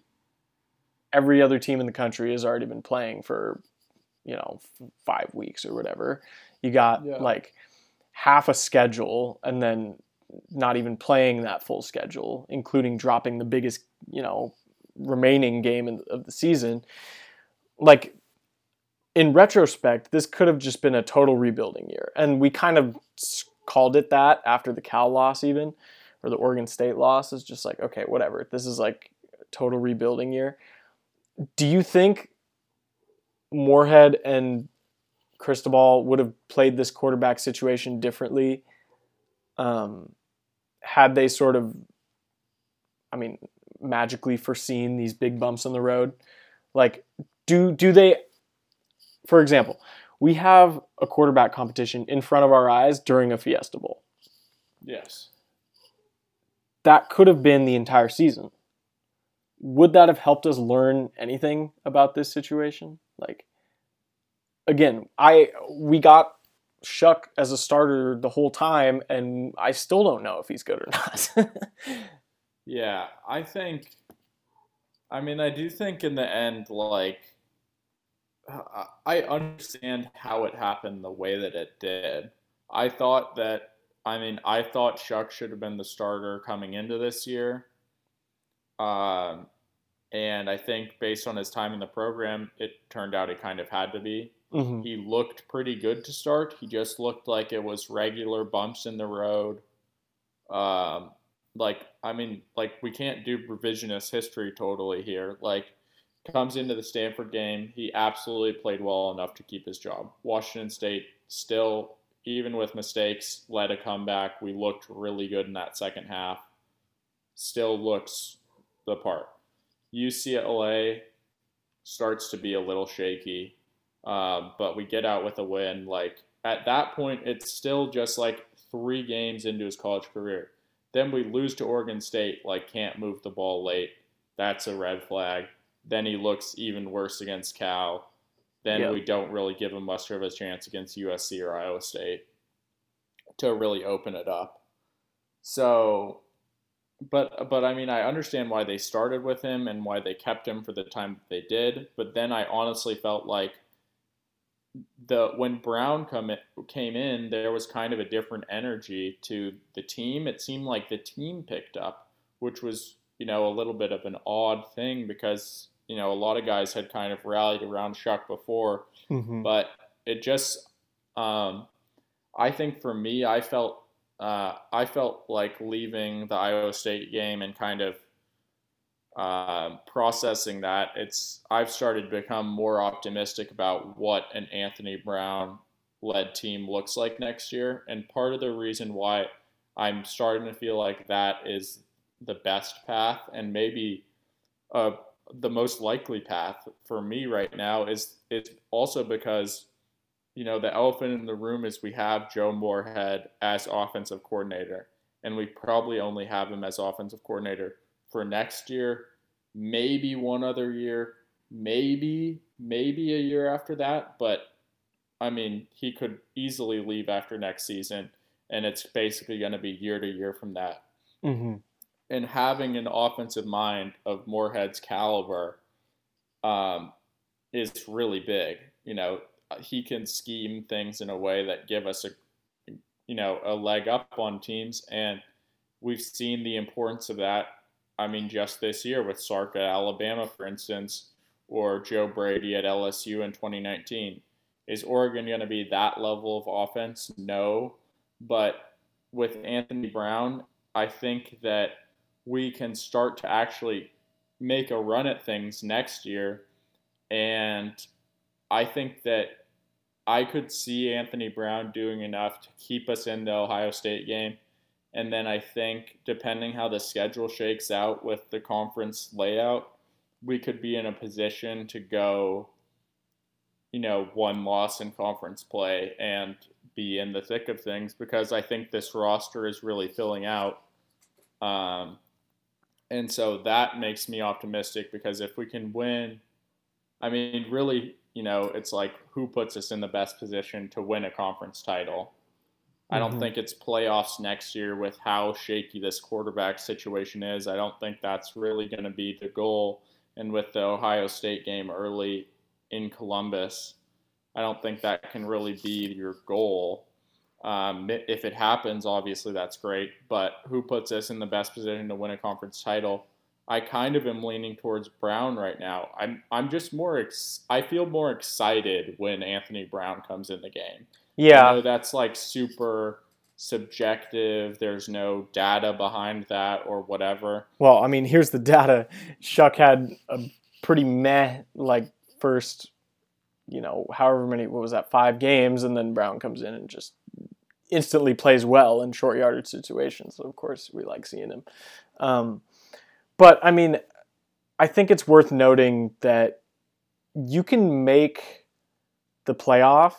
every other team in the country has already been playing for you know five weeks or whatever you got yeah. like half a schedule and then not even playing that full schedule including dropping the biggest you know remaining game of the season like in retrospect this could have just been a total rebuilding year. And we kind of called it that after the cal loss even or the oregon state loss is just like okay whatever. This is like total rebuilding year. Do you think Moorhead and Cristobal would have played this quarterback situation differently um, had they sort of, I mean, magically foreseen these big bumps on the road? Like, do do they, for example, we have a quarterback competition in front of our eyes during a Fiesta Bowl. Yes. That could have been the entire season would that have helped us learn anything about this situation? Like, again, I we got Shough as a starter the whole time, and I still don't know if he's good or not. yeah, I think. I mean, I do think in the end, like, I understand how it happened the way that it did. I thought that. I mean, I thought Shough should have been the starter coming into this year. Um, and I think based on his time in the program, it turned out it kind of had to be. Mm-hmm. He looked pretty good to start. He just looked like it was regular bumps in the road. Um, like I mean, like we can't do revisionist history totally here. Like comes into the Stanford game, he absolutely played well enough to keep his job. Washington State still, even with mistakes, led a comeback. We looked really good in that second half. Still looks the part. UCLA starts to be a little shaky, uh, but we get out with a win. Like at that point, it's still just like three games into his college career. Then we lose to Oregon State, like can't move the ball late. That's a red flag. Then he looks even worse against Cal. Then yep. we don't really give him much of a chance against USC or Iowa State to really open it up. So but but I mean I understand why they started with him and why they kept him for the time they did. But then I honestly felt like the when Brown come in, came in, there was kind of a different energy to the team. It seemed like the team picked up, which was you know a little bit of an odd thing because you know a lot of guys had kind of rallied around Shough before, mm-hmm. but it just um, I think for me I felt uh, I felt like leaving the Iowa State game and kind of uh, processing that. It's I've started to become more optimistic about what an Anthony Brown led team looks like next year, and part of the reason why I'm starting to feel like that is the best path and maybe uh, the most likely path for me right now is is also because you know, the elephant in the room is we have Joe Moorhead as offensive coordinator, and we probably only have him as offensive coordinator for next year, maybe one other year, maybe maybe a year after that. But I mean, he could easily leave after next season, and it's basically going to be year to year from that. Mm-hmm. And having an offensive mind of Moorhead's caliber um, is really big. You know, he can scheme things in a way that give us a you know a leg up on teams and we've seen the importance of that i mean just this year with sark at alabama for instance or joe brady at lsu in 2019 is oregon going to be that level of offense? No. But with anthony brown i think that we can start to actually make a run at things next year. And I think that I could see Anthony Brown doing enough to keep us in the Ohio State game. And then I think, depending how the schedule shakes out with the conference layout, we could be in a position to go, you know, one loss in conference play and be in the thick of things because I think this roster is really filling out. Um, and so that makes me optimistic because if we can win, I mean, really, you know, it's like who puts us in the best position to win a conference title. I don't Mhm. think it's playoffs next year with how shaky this quarterback situation is. I don't think that's really going to be the goal. And with the Ohio State game early in Columbus, I don't think that can really be your goal. Um, if it happens, obviously that's great. But who puts us in the best position to win a conference title? I kind of am leaning towards Brown right now. I'm I'm just more ex- I feel more excited when Anthony Brown comes in the game. Yeah, that's like super subjective. There's no data behind that or whatever. Well, I mean, here's the data. Shough had a pretty meh like first, you know, however many what was that five games, and then Brown comes in and just instantly plays well in short yardage situations. So of course we like seeing him. Um, but I mean, I think it's worth noting that you can make the playoff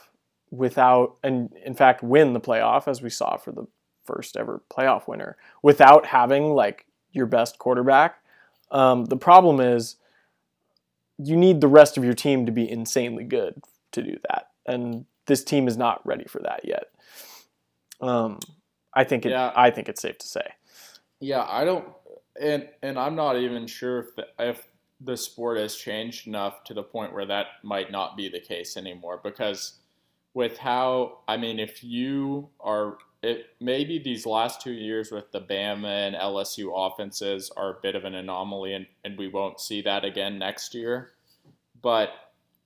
without, and in fact win the playoff as we saw for the first ever playoff winner without having like your best quarterback. Um, the problem is you need the rest of your team to be insanely good to do that, and this team is not ready for that yet. Um, I think it. Yeah. I think it's safe to say. Yeah, I don't, and and I'm not even sure if the, if the sport has changed enough to the point where that might not be the case anymore. Because with how, I mean, if you are, it maybe these last two years with the Bama and LSU offenses are a bit of an anomaly, and and we won't see that again next year. But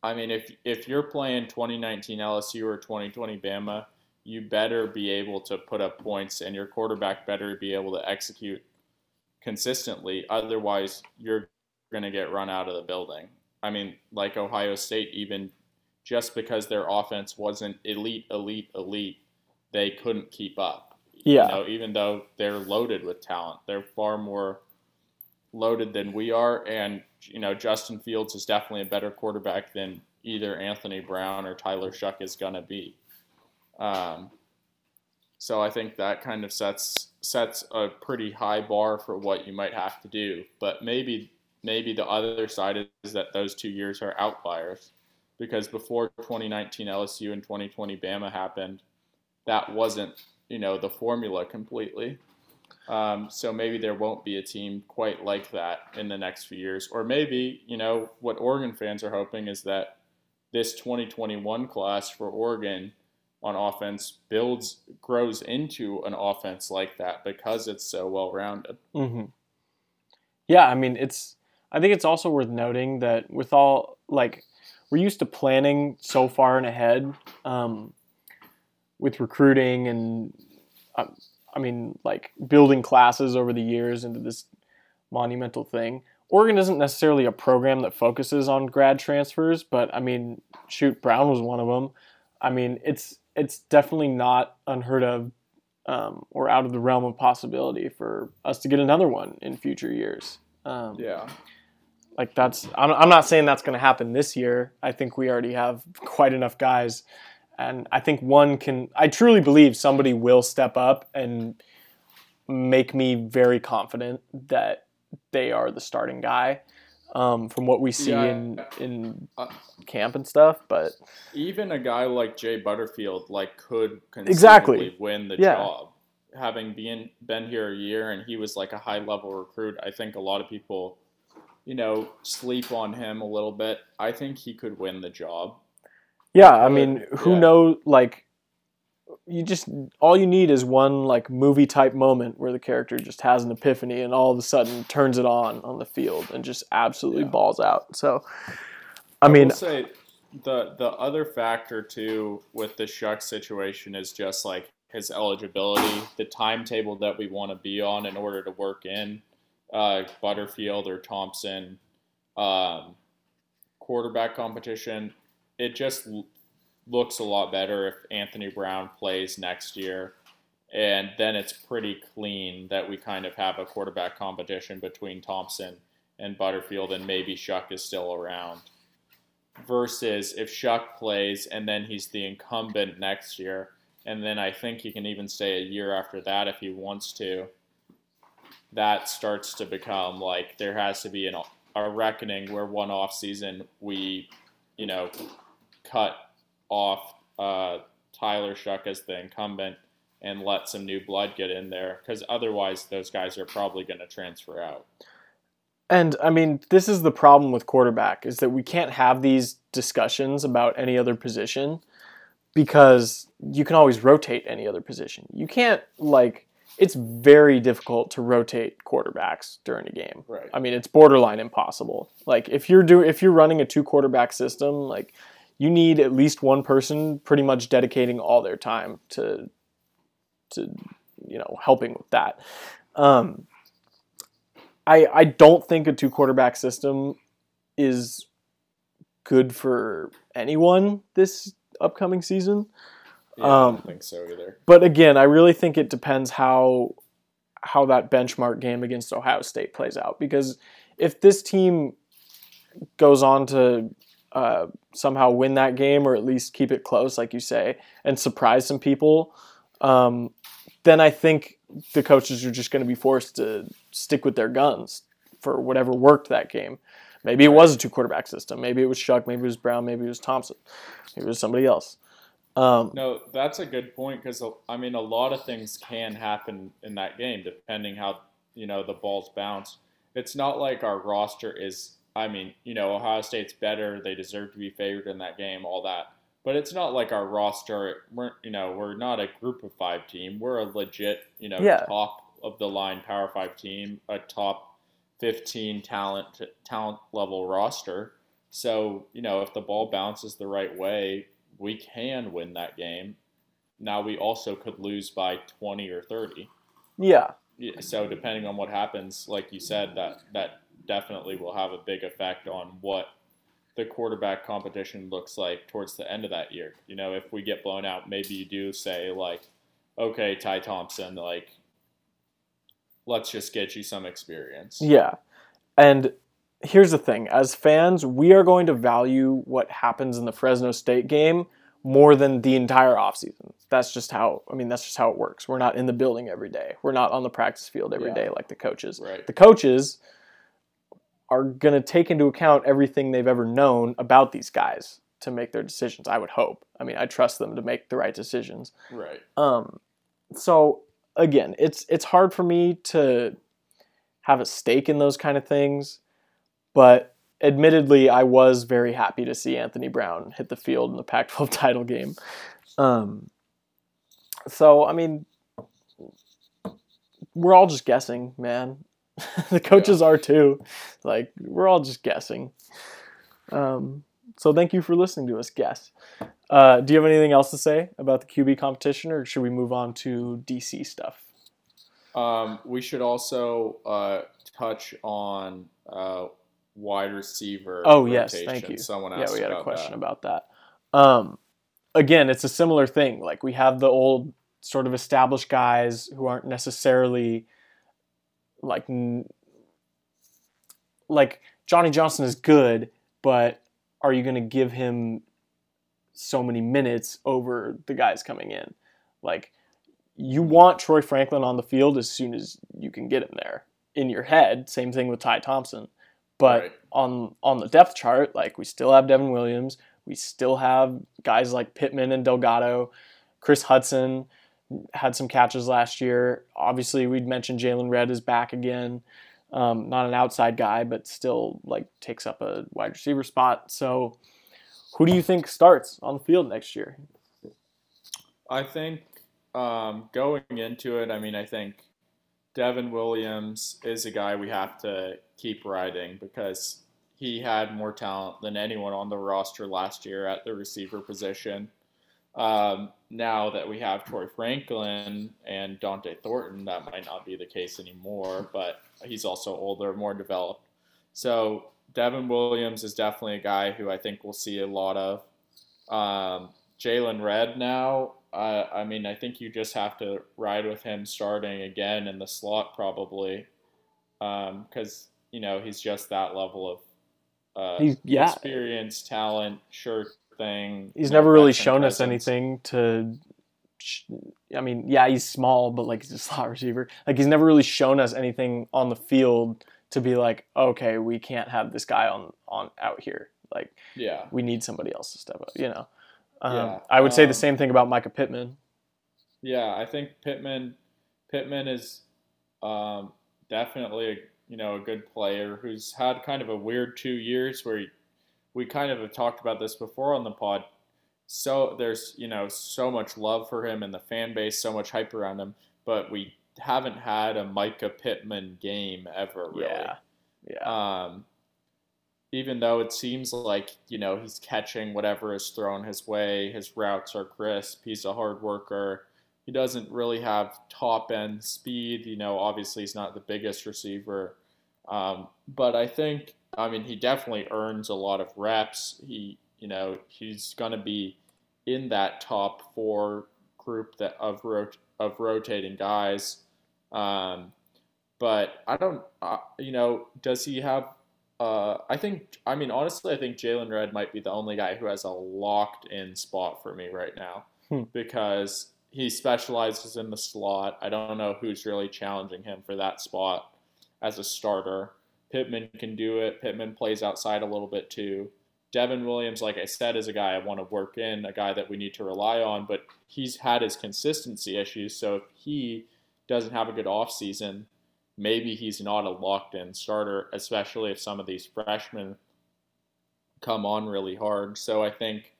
I mean, if if you're playing 2019 LSU or 2020 Bama, you better be able to put up points, and your quarterback better be able to execute consistently. Otherwise, you're going to get run out of the building. I mean, like Ohio State, even just because their offense wasn't elite, elite, elite, they couldn't keep up. Yeah. You know, even though they're loaded with talent, they're far more loaded than we are. And, you know, Justin Fields is definitely a better quarterback than either Anthony Brown or Tyler Shough is going to be. Um, so I think that kind of sets sets a pretty high bar for what you might have to do. But maybe maybe the other side is that those two years are outliers because before 2019 LSU and 2020 Bama happened, that wasn't you know the formula completely. Um, so maybe there won't be a team quite like that in the next few years, or maybe you know what Oregon fans are hoping is that this 2021 class for Oregon on offense builds grows into an offense like that because it's so well rounded. hmm Yeah, I mean, it's. I think it's also worth noting that with all like we're used to planning so far and ahead um, with recruiting and um, I mean like building classes over the years into this monumental thing. Oregon isn't necessarily a program that focuses on grad transfers, but I mean, shoot, Brown was one of them. I mean, it's it's definitely not unheard of um, or out of the realm of possibility for us to get another one in future years. Um, Yeah. Like that's, I'm, I'm not saying that's going to happen this year. I think we already have quite enough guys, and I think one can. I truly believe somebody will step up and make me very confident that they are the starting guy. Um, from what we see Yeah. in in Uh, camp and stuff, but Even a guy like Jay Butterfield like could Exactly. win the Yeah. job. Having been been here a year and he was like a high level recruit, I think a lot of people, you know, sleep on him a little bit. I think he could win the job. Yeah, I mean, who yeah. knows? Like, you just all you need is one like movie type moment where the character just has an epiphany and all of a sudden turns it on on the field and just absolutely Yeah. balls out. So, I mean, will say the the other factor too with the Shough situation is just like his eligibility, the timetable that we want to be on in order to work in uh, Butterfield or Thompson um, quarterback competition. It just l- looks a lot better if Anthony Brown plays next year. And then it's pretty clean that we kind of have a quarterback competition between Thompson and Butterfield, and maybe Shough is still around versus if Shough plays and then he's the incumbent next year, and then I think he can even stay a year after that if he wants to. That starts to become like there has to be an, a reckoning where one off season we, you know, cut off uh, Tyler Shough as the incumbent and let some new blood get in there because otherwise those guys are probably going to transfer out. And I mean, this is the problem with quarterback is that we can't have these discussions about any other position because you can always rotate any other position. You can't like it's very difficult to rotate quarterbacks during a game. Right. I mean, it's borderline impossible. Like if you're do if you're running a two quarterback system, like you need at least one person pretty much dedicating all their time to to you know helping with that. Um, I I don't think a two quarterback system is good for anyone this upcoming season. Yeah, I Um, don't think so either. But again, I really think it depends how how that benchmark game against Ohio State plays out. Because if this team goes on to uh, somehow win that game or at least keep it close, like you say, and surprise some people, um, then I think the coaches are just going to be forced to stick with their guns for whatever worked that game. Maybe it was a two quarterback system. Maybe it was Shough. Maybe it was Brown. Maybe it was Thompson. Maybe it was somebody else. Um, No, that's a good point because I mean a lot of things can happen in that game depending how you know the balls bounce. It's not like our roster is. I mean, you know, Ohio State's better; they deserve to be favored in that game, all that. But it's not like our roster. We're you know we're not a group of five team. We're a legit you know Yeah. top of the line Power Five team, a top fifteen talent talent level roster. So you know if the ball bounces the right way, we can win that game. Now we also could lose by 20 or 30. yeah. Yeah, So depending on what happens, like you said, that that definitely will have a big effect on what the quarterback competition looks like towards the end of that year. You know, if we get blown out, maybe you do say like, okay, Ty Thompson, like, let's just get you some experience. Yeah. And here's the thing as fans, we are going to value what happens in the Fresno State game more than the entire offseason. That's just how, I mean, that's just how it works. We're not in the building every day, we're not on the practice field every Yeah. day like the coaches. Right. The coaches are going to take into account everything they've ever known about these guys to make their decisions, I would hope. I mean, I trust them to make the right decisions. Right. Um, so again, it's it's hard for me to have a stake in those kind of things, but admittedly, I was very happy to see Anthony Brown hit the field in the Pac-12 title game. Um, so I mean, we're all just guessing, man. the coaches are too. Like we're all just guessing. Um, so thank you for listening to us guess. Uh, do you have anything else to say about the QB competition, or should we move on to DC stuff? Um, we should also uh, touch on uh, wide receiver. Oh yes, thank you. Someone asked. yeah, we had a question that. about that. Um, again, it's a similar thing. Like we have the old sort of established guys who aren't necessarily like n- like Johnny Johnson is good, but are you going to give him so many minutes over the guys coming in? Like you want Troy Franklin on the field as soon as you can get him there in your head. Same thing with Ty Thompson. But Right. on on the depth chart, like we still have Devon Williams, we still have guys like Pittman and Delgado, Kris Hutson had some catches last year. Obviously, we'd mentioned Jaylon Redd is back again. Um, not an outside guy, but still like takes up a wide receiver spot. So, who do you think starts on the field next year? I think um, going into it, I mean, I think Devon Williams is a guy we have to keep riding because he had more talent than anyone on the roster last year at the receiver position. Um, now that we have Troy Franklin and Dont'e Thornton, that might not be the case anymore, but he's also older, more developed. So Devon Williams is definitely a guy who I think we'll see a lot of. Um, Jaylon Redd now, uh, I mean, I think you just have to ride with him starting again in the slot probably, because you know he's just that level of uh, He's- yeah. experience, talent, sure thing. He's never really shown us anything to. I mean, yeah, he's small, but like he's a slot receiver. Like he's never really shown us anything on the field to be like, okay, we can't have this guy on on out here. Like Yeah, we need somebody else to step up. You know, um, Yeah, I would say the um, same thing about Mycah Pittman. Yeah, I think Pittman Pittman is um, definitely a, you know a good player who's had kind of a weird two years where he, we kind of have talked about this before on the pod. So there's you know so much love for him and the fan base, so much hype around him, but we haven't had a Mycah Pittman game ever really. Yeah. Yeah. Um, even though it seems like you know he's catching whatever is thrown his way, his routes are crisp. He's a hard worker. He doesn't really have top end speed. You know, obviously he's not the biggest receiver, um, but I think I mean he definitely earns a lot of reps. He you know he's going to be in that top four group that of rot- of rotating guys. Um, but I don't, uh, you know, does he have uh, I think, I mean, honestly, I think Jaylon Redd might be the only guy who has a locked in spot for me right now Hmm. because he specializes in the slot. I don't know who's really challenging him for that spot as a starter. Pittman can do it. Pittman plays outside a little bit too. Devon Williams, like I said, is a guy I want to work in, a guy that we need to rely on, but he's had his consistency issues. So if he doesn't have a good offseason, maybe he's not a locked in starter, especially if some of these freshmen come on really hard. So I think,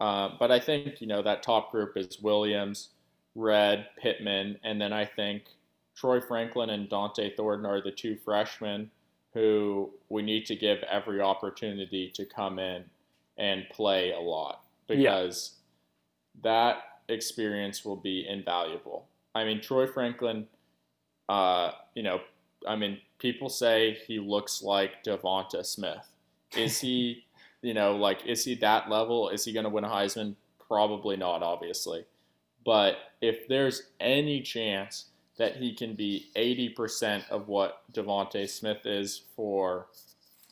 uh, but I think, you know, that top group is Williams, Redd, Pittman, and then I think Troy Franklin and Dont'e Thornton are the two freshmen who we need to give every opportunity to come in and play a lot because that experience will be invaluable. I mean, Troy Franklin, uh, you know, I mean, people say he looks like Devonta Smith. Is he, you know, like, is he that level? Is he going to win a Heisman? Probably not, obviously. But if there's any chance that he can be 80% of what DeVonta Smith is for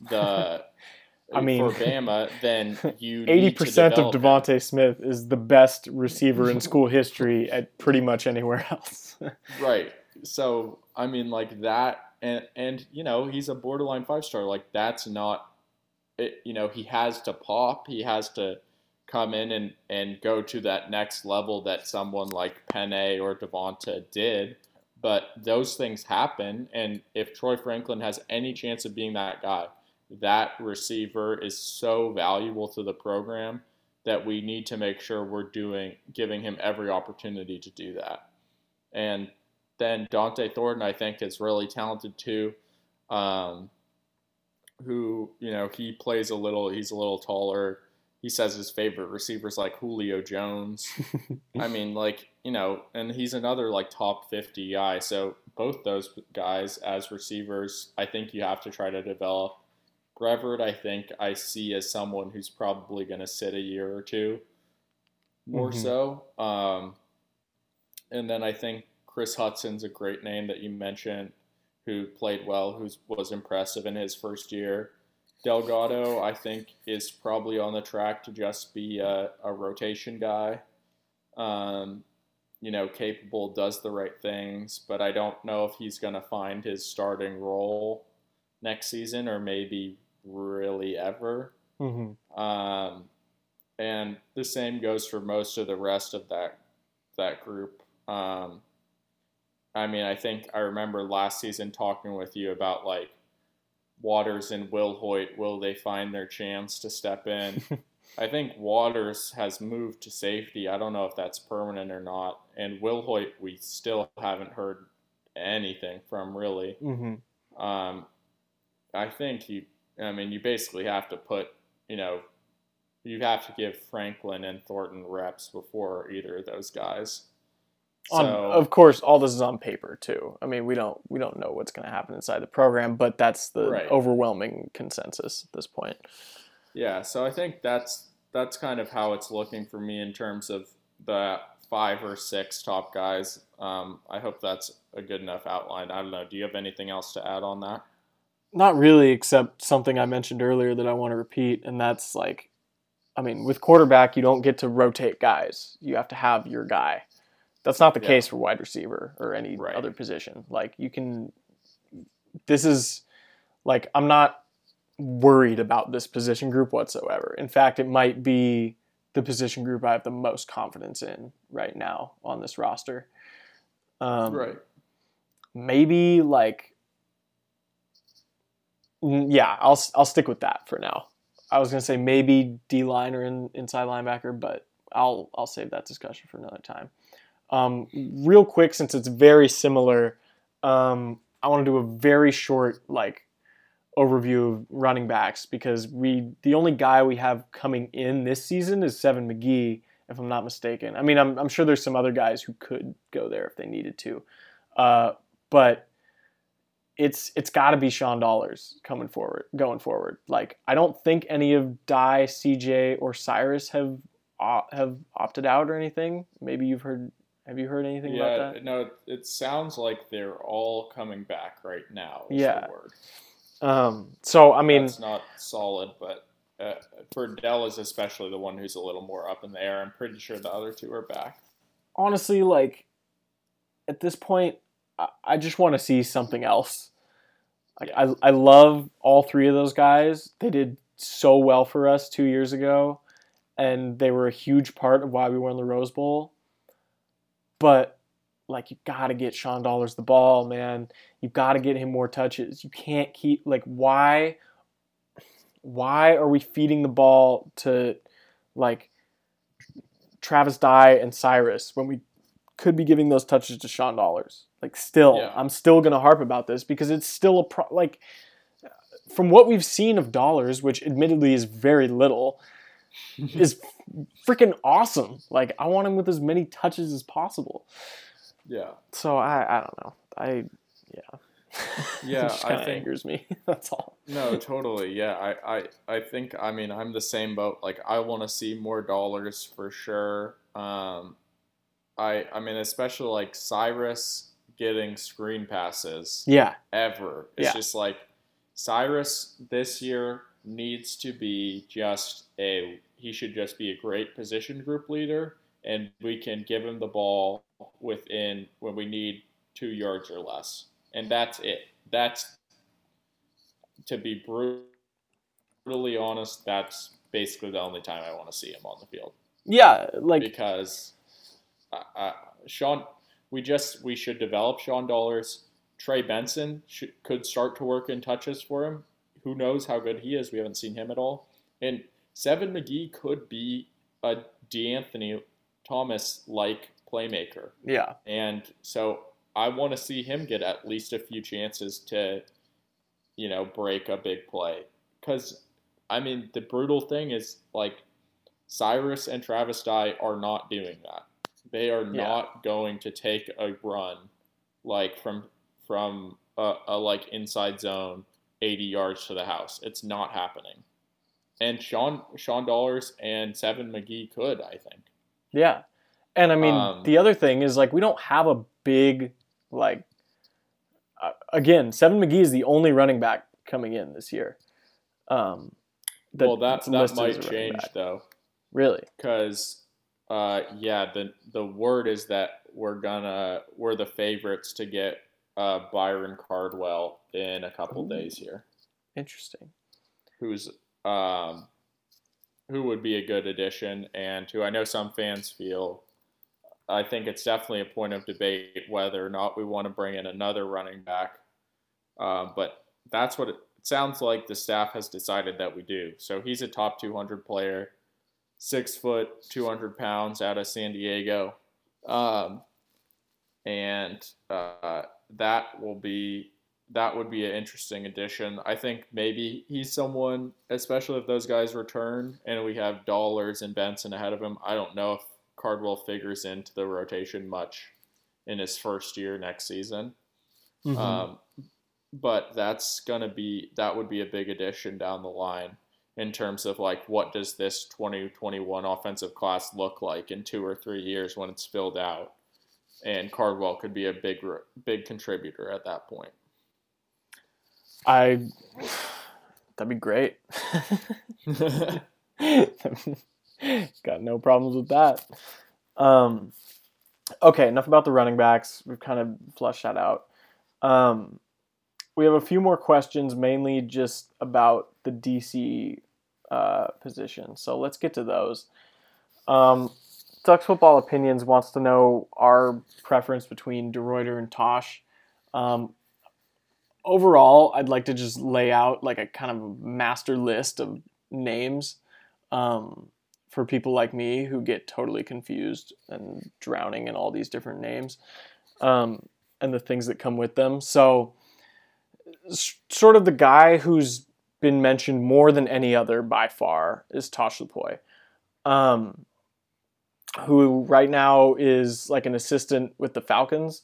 the I mean, for Bama, then you Eighty need to percent of develop him. DeVonta Smith is the best receiver in school history at pretty much anywhere else. Right. So I mean, like that, and and you know, he's a borderline five star. Like that's not, it, you know, he has to pop. He has to come in and and go to that next level that someone like Penei or Devonta did. But those things happen, and if Troy Franklin has any chance of being that guy, that receiver is so valuable to the program that we need to make sure we're doing giving him every opportunity to do that. And then Dont'e Thornton, I think, is really talented too. Um, who you know he plays a little. He's a little taller. He says his favorite receivers like Julio Jones. I mean, like you know, and he's another like top fifty guy. So both those guys as receivers, I think you have to try to develop. Brevard, I think I see as someone who's probably going to sit a year or two, more Mhm. so. Um, and then I think Kris Hutson's a great name that you mentioned, who played well, who was impressive in his first year. Delgado, I think, is probably on the track to just be a, a rotation guy. Um, you know, capable, does the right things, but I don't know if he's going to find his starting role next season or maybe really ever. hmm Um, and the same goes for most of the rest of that that group. Um, I mean, I think I remember last season talking with you about like Waters and Wilhoite. Will they find their chance to step in? I think Waters has moved to safety. I don't know if that's permanent or not. And Wilhoite, we still haven't heard anything from really. hmm Um, I think you, I mean, you basically have to put, you know, you have to give Franklin and Thornton reps before either of those guys. On, of course, all this is on paper too. I mean, we don't we don't know what's going to happen inside the program, but that's the Right. overwhelming consensus at this point. yeah, so I think that's that's kind of how it's looking for me in terms of the five or six top guys. Um, I hope that's a good enough outline. I don't know. Do you have anything else to add on that? Not really, except something I mentioned earlier that I want to repeat, and that's like, I mean, with quarterback, you don't get to rotate guys. You have to have your guy. That's not the Yeah. case for wide receiver or any Right. other position. Like, you can, this is like, I'm not worried about this position group whatsoever. In fact, it might be the position group I have the most confidence in right now on this roster. Um, right. Maybe like, yeah, I'll I'll stick with that for now. I was gonna say maybe D line or in, inside linebacker, but I'll I'll save that discussion for another time. Um, real quick, since it's very similar, um, I want to do a very short like overview of running backs because we the only guy we have coming in this season is Seven McGee, if I'm not mistaken. I mean, I'm, I'm sure there's some other guys who could go there if they needed to, uh, but it's it's got to be Sean Dollars coming forward, going forward. Like I don't think any of Dye, CJ, or Cyrus have uh, have opted out or anything. Maybe you've heard. Have you heard anything yeah, about that? no, it sounds like they're all coming back right now. Yeah. Um, so I mean, That's not solid, but uh, Dell is especially the one who's a little more up in the air. I'm pretty sure the other two are back. honestly, like at this point, I, I just want to see something else. Like I, I love all three of those guys. They did so well for us two years ago, and they were a huge part of why we won the Rose Bowl. But like you got to get Sean Dollars the ball, man. You got to get him more touches. You can't keep like why why are we feeding the ball to like Travis Dye and Cyrus when we could be giving those touches to Sean Dollars? Like still, Yeah. I'm still going to harp about this because it's still a pro- like from what we've seen of Dollars, which admittedly is very little, is freaking awesome. Like I want him with as many touches as possible. Yeah. So I I don't know. I yeah. Yeah, it just I think- angers me. That's all. No, totally. Yeah, I, I, I think. I mean, I'm the same boat. Like, I want to see more dollars for sure. Um, I, I mean, especially like Cyrus getting screen passes Yeah. ever. It's Yeah. just like Cyrus this year needs to be just a. He should just be a great position group leader, and we can give him the ball within when we need two yards or less, and that's it. That's to be brutally honest. That's basically the only time I want to see him on the field Yeah, like because uh, uh, Sean, we just we should develop Sean Dollars. Trey Benson should, could start to work in touches for him. Who knows how good he is? We haven't seen him at all. And Seven McGee could be a De'Anthony Thomas like playmaker, yeah. and so I want to see him get at least a few chances to, you know, break a big play. Because I mean, the brutal thing is like Cyrus and Travis Dye are not doing that. They are Yeah. not going to take a run like from from a, a like inside zone 80 yards to the house. It's not happening. And Sean Sean Dollars and Seven McGee could, I think. Yeah. And I mean, Um, the other thing is like we don't have a big like uh, again, Seven McGee is the only running back coming in this year. Um well, that that's that listed might change back. though. Really? because uh, yeah, the the word is that we're gonna we're the favorites to get uh, Byron Cardwell in a couple Ooh. days here, Interesting. who's um, who would be a good addition, and who I know some fans feel. I think it's definitely a point of debate whether or not we want to bring in another running back, uh, but that's what it, sounds like. The staff has decided that we do. So he's a top 200 player six foot, 200 pounds out of San Diego. Um, and uh, that will be that would be an interesting addition. I think maybe he's someone, especially if those guys return and we have Dollars and Benson ahead of him. I don't know if Cardwell figures into the rotation much in his first year next season. Mhm. Um, but that's gonna be that would be a big addition down the line in terms of like what does this 2021 offensive class look like in two or three years when it's filled out, and Cardwell could be a big big contributor at that point. I that'd be great. Got no problems with that. Um, okay, enough about the running backs. We've kind of flushed that out. Um, we have a few more questions, mainly just about the DC uh, position. So let's get to those. Um, Ducks Football Opinions wants to know our preference between DeRuyter and Tosh. Um, overall, I'd like to just lay out like a kind of master list of names um, for people like me who get totally confused and drowning in all these different names um, and the things that come with them. So, sort of the guy who's been mentioned more than any other by far is Tosh Lupoi, um, who right now is like an assistant with the Falcons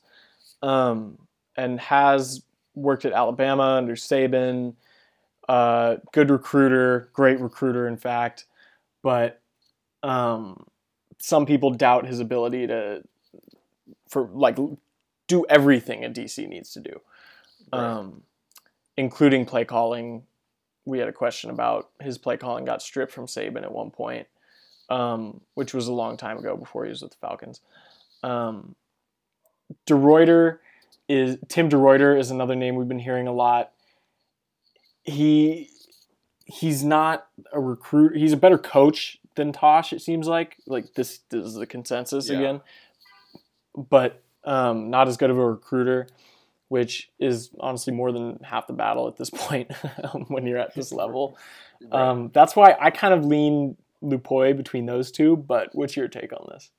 um, and has worked at Alabama under Saban. Uh, good recruiter, great recruiter, in fact. But um, some people doubt his ability to, for like, do everything a DC needs to do, um, including play calling. We had a question about his play calling got stripped from Saban at one point, um, which was a long time ago before he was with the Falcons. Um, DeRuyter is Tim DeRuyter is another name we've been hearing a lot. He he's not a recruit. He's a better coach than Tosh. It seems like like this, this is the consensus Yeah. again, but um, not as good of a recruiter, which is honestly more than half the battle at this point when you're at this level. Um, that's why I kind of lean Lupoi between those two. But what's your take on this?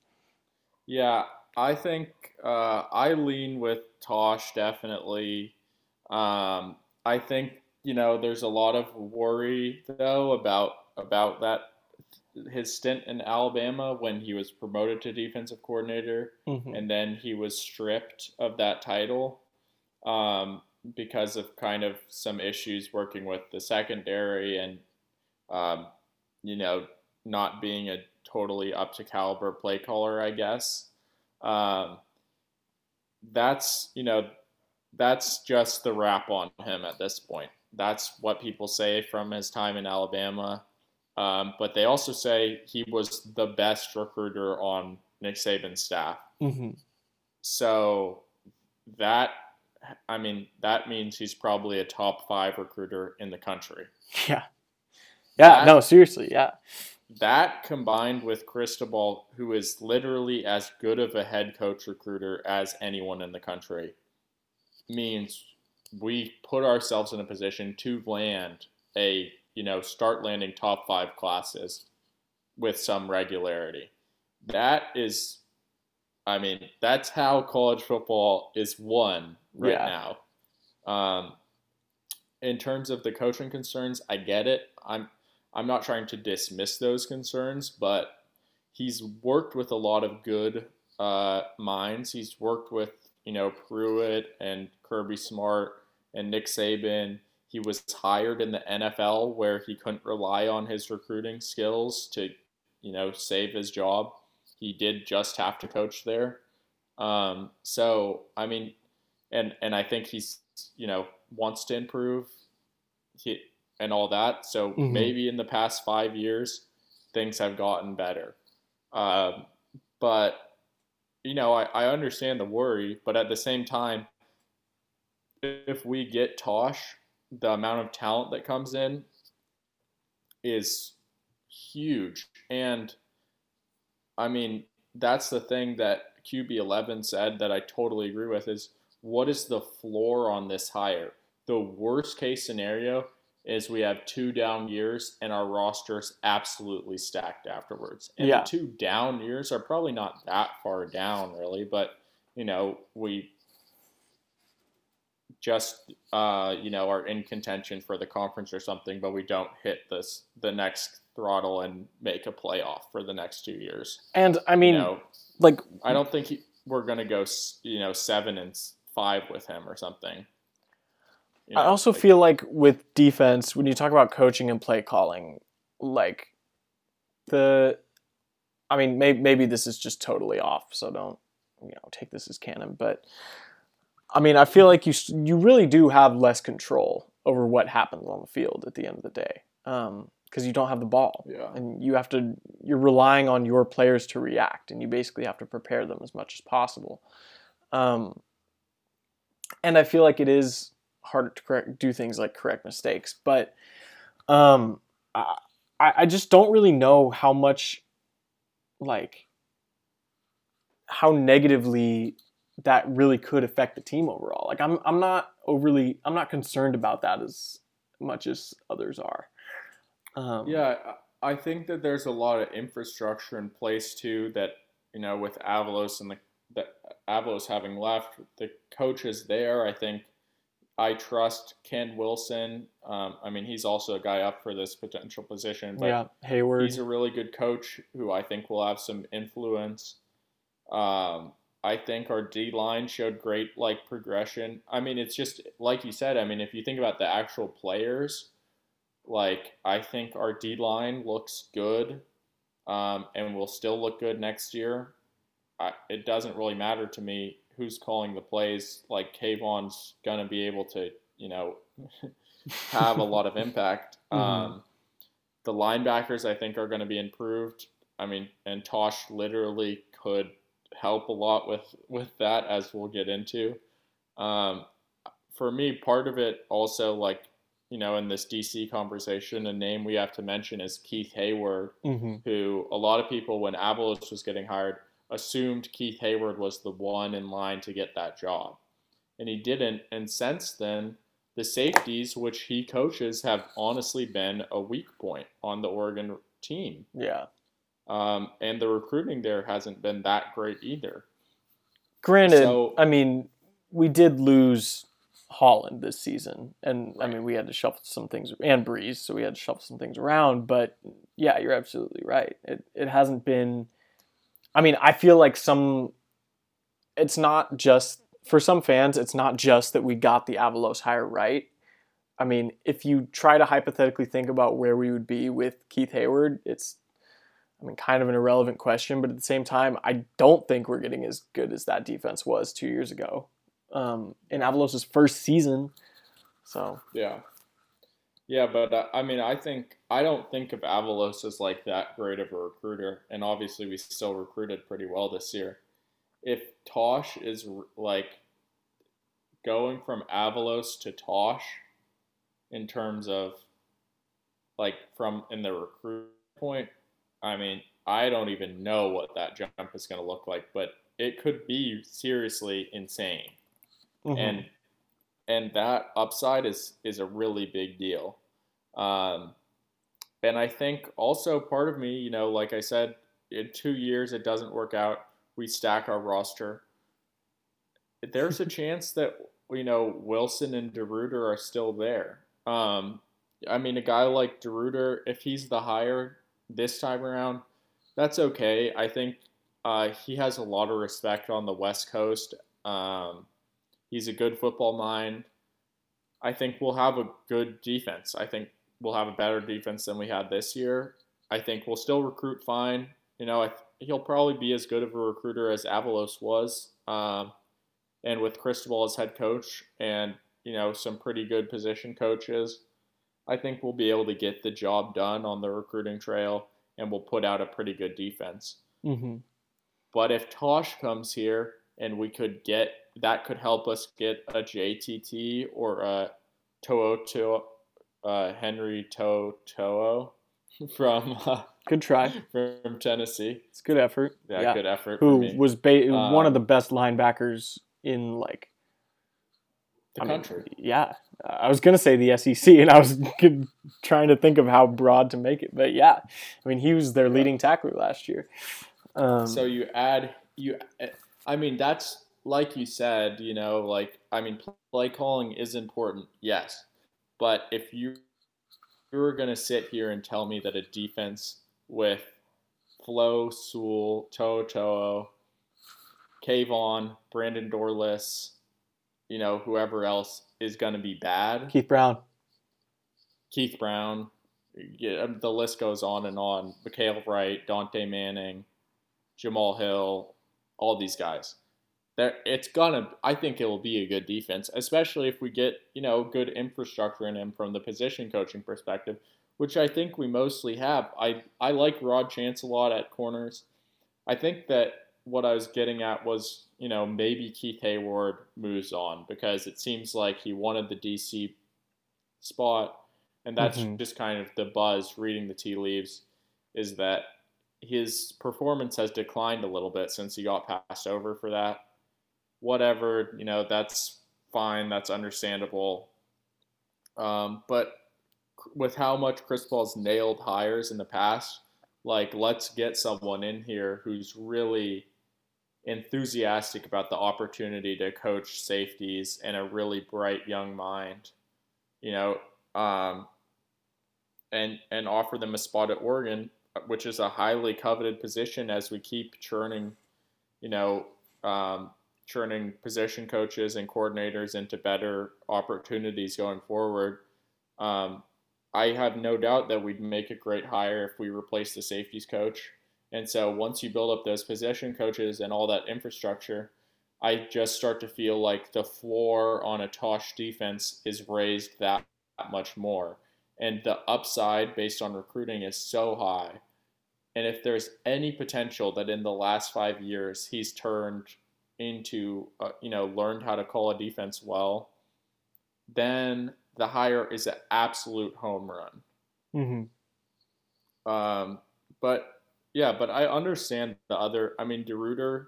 Yeah, I think uh, I lean with Tosh definitely. Um, I think you know there's a lot of worry though about about that his stint in Alabama when he was promoted to defensive coordinator Mhm. and then he was stripped of that title um, because of kind of some issues working with the secondary and um, you know not being a totally up to caliber play caller, I guess. Um, that's you know that's just the rap on him at this point. That's what people say from his time in Alabama. Um, but they also say he was the best recruiter on Nick Saban's staff. Mhm. So that, I mean, that means he's probably a top five recruiter in the country. Yeah. Yeah. That- No. Seriously. Yeah. That combined with Cristobal, who is literally as good of a head coach recruiter as anyone in the country, means we put ourselves in a position to land a, you know, start landing top five classes with some regularity. That is, I mean, that's how college football is won right Yeah. now. Um, in terms of the coaching concerns, I get it. I'm I'm not trying to dismiss those concerns, but he's worked with a lot of good uh, minds. He's worked with you know Pruitt and Kirby Smart and Nick Saban. He was hired in the NFL where he couldn't rely on his recruiting skills to you know save his job. He did just have to coach there. Um, so I mean, and and I think he's you know wants to improve. He, and all that. So Mhm. maybe in the past five years, things have gotten better. Um, but, you know, I, I understand the worry, but at the same time, if we get Tosh, the amount of talent that comes in is huge. And I mean, that's the thing that QB11 said that I totally agree with is what is the floor on this hire? The worst case scenario is we have two down years and our roster's absolutely stacked afterwards. And Yeah. the two down years are probably not that far down really, but you know, we just uh, you know are in contention for the conference or something, but we don't hit this the next throttle and make a playoff for the next two years. And I mean, you know, like, I don't think he, we're gonna go you know seven and five with him or something. You I also like- feel like with defense, when you talk about coaching and play calling, like the, I mean, maybe, maybe this is just totally off, so don't, you know, take this as canon. But I mean, I feel like you you really do have less control over what happens on the field at the end of the day, because you don't have the ball, Yeah. and you have to. You're relying on your players to react, and you basically have to prepare them as much as possible. Um, and I feel like it is harder to correct, do things like correct mistakes. But um, I, I just don't really know how much like how negatively that really could affect the team overall. Like I'm I'm not overly I'm not concerned about that as much as others are. Um, yeah, I think that there's a lot of infrastructure in place too. That you know, with Avalos and the, the Avalos having left, the coaches there, I think I trust Ken Wilson. Um, I mean, he's also a guy up for this potential position. But yeah, Heyward. He's a really good coach who I think will have some influence. Um, I think our D line showed great like progression. I mean, it's just like you said. I mean, if you think about the actual players, like I think our D line looks good, um, and will still look good next year. I, it doesn't really matter to me who's calling the plays. Like Kayvon's gonna be able to, you know, have a lot of impact. Mm-hmm. Um, the linebackers I think are going to be improved. I mean, and Tosh literally could help a lot with with that, as we'll get into. Um, for me, part of it also like you know in this DC conversation, a name we have to mention is Keith Heyward, mm-hmm. who a lot of people when Avalos was getting hired assumed Keith Heyward was the one in line to get that job. And he didn't. And since then, the safeties, which he coaches, have honestly been a weak point on the Oregon team. Yeah. Um, and the recruiting there hasn't been that great either. Granted, so, I mean, we did lose Holland this season, and right. I mean, we had to shuffle some things and Breeze, so we had to shuffle some things around. But yeah, you're absolutely right. It it hasn't been I mean, I feel like some. It's not just for some fans. It's not just that we got the Avalos hire right. I mean, if you try to hypothetically think about where we would be with Keith Heyward, it's, I mean, kind of an irrelevant question. But at the same time, I don't think we're getting as good as that defense was two years ago, um, in Avalos' first season. So yeah, yeah, but uh, I mean, I think I don't think of Avalos as like that great of a recruiter, and obviously we still recruited pretty well this year. If Tosh is like going from Avalos to Tosh in terms of like from in the recruit point, I mean, I don't even know what that jump is going to look like, but it could be seriously insane. Mm-hmm. And and that upside is is a really big deal. Um, and I think also part of me, you know, like I said, in two years it doesn't work out, we stack our roster. There's a chance that you know Wilson and DeRuyter are still there. Um, I mean, a guy like DeRuyter, if he's the hire this time around, that's okay. I think uh, he has a lot of respect on the West Coast. Um, He's a good football mind. I think we'll have a good defense. I think we'll have a better defense than we had this year. I think we'll still recruit fine. You know, I, he'll probably be as good of a recruiter as Avalos was. Um, and with Cristobal as head coach and, you know, some pretty good position coaches, I think we'll be able to get the job done on the recruiting trail and we'll put out a pretty good defense. Mm-hmm. But if Tosh comes here and we could get that could help us get a JTT or a To'o to uh, Henry To To'o from uh, good try from Tennessee. It's good effort. Yeah, yeah. good effort. Who was ba- um, one of the best linebackers in like the I country? Mean, yeah, I was gonna say the SEC, and I was trying to think of how broad to make it, but yeah, I mean he was their leading tackler last year. Um, so you add you, I mean that's like you said, you know, like I mean, play calling is important, yes, but if you you were gonna sit here and tell me that a defense with Flowe, Sewell, To'o, Kayvon, Brandon Dorlus, you know, whoever else is gonna be bad. Keith Brown. Keith Brown. Yeah, um, the list goes on and on. Mykael Wright, Dontae Manning, Jamal Hill, all these guys there it's gonna I think it will be a good defense, especially if we get, you know, good infrastructure in him from the position coaching perspective, which I think we mostly have. I I like Rod Chance a lot at corners. I think that what I was getting at was, you know, maybe Keith Heyward moves on because it seems like he wanted the DC spot and that's mm-hmm. just kind of the buzz reading the tea leaves is that his performance has declined a little bit since he got passed over for that. Whatever, you know, that's fine. That's understandable. Um, but with how much Cristobal's nailed hires in the past, like let's get someone in here who's really enthusiastic about the opportunity to coach safeties and a really bright young mind, you know, um, and and offer them a spot at Oregon, which is a highly coveted position as we keep churning, you know, um, churning position coaches and coordinators into better opportunities going forward. Um, I have no doubt that we'd make a great hire if we replace the safeties coach. And so once you build up those position coaches and all that infrastructure, I just start to feel like the floor on a Tosh defense is raised that much more. And the upside based on recruiting is so high. And if there's any potential that in the last five years he's turned into, uh, you know, learned how to call a defense well, then the hire is an absolute home run. Mm-hmm. Um, but yeah, but I understand the other. I mean, DeRuyter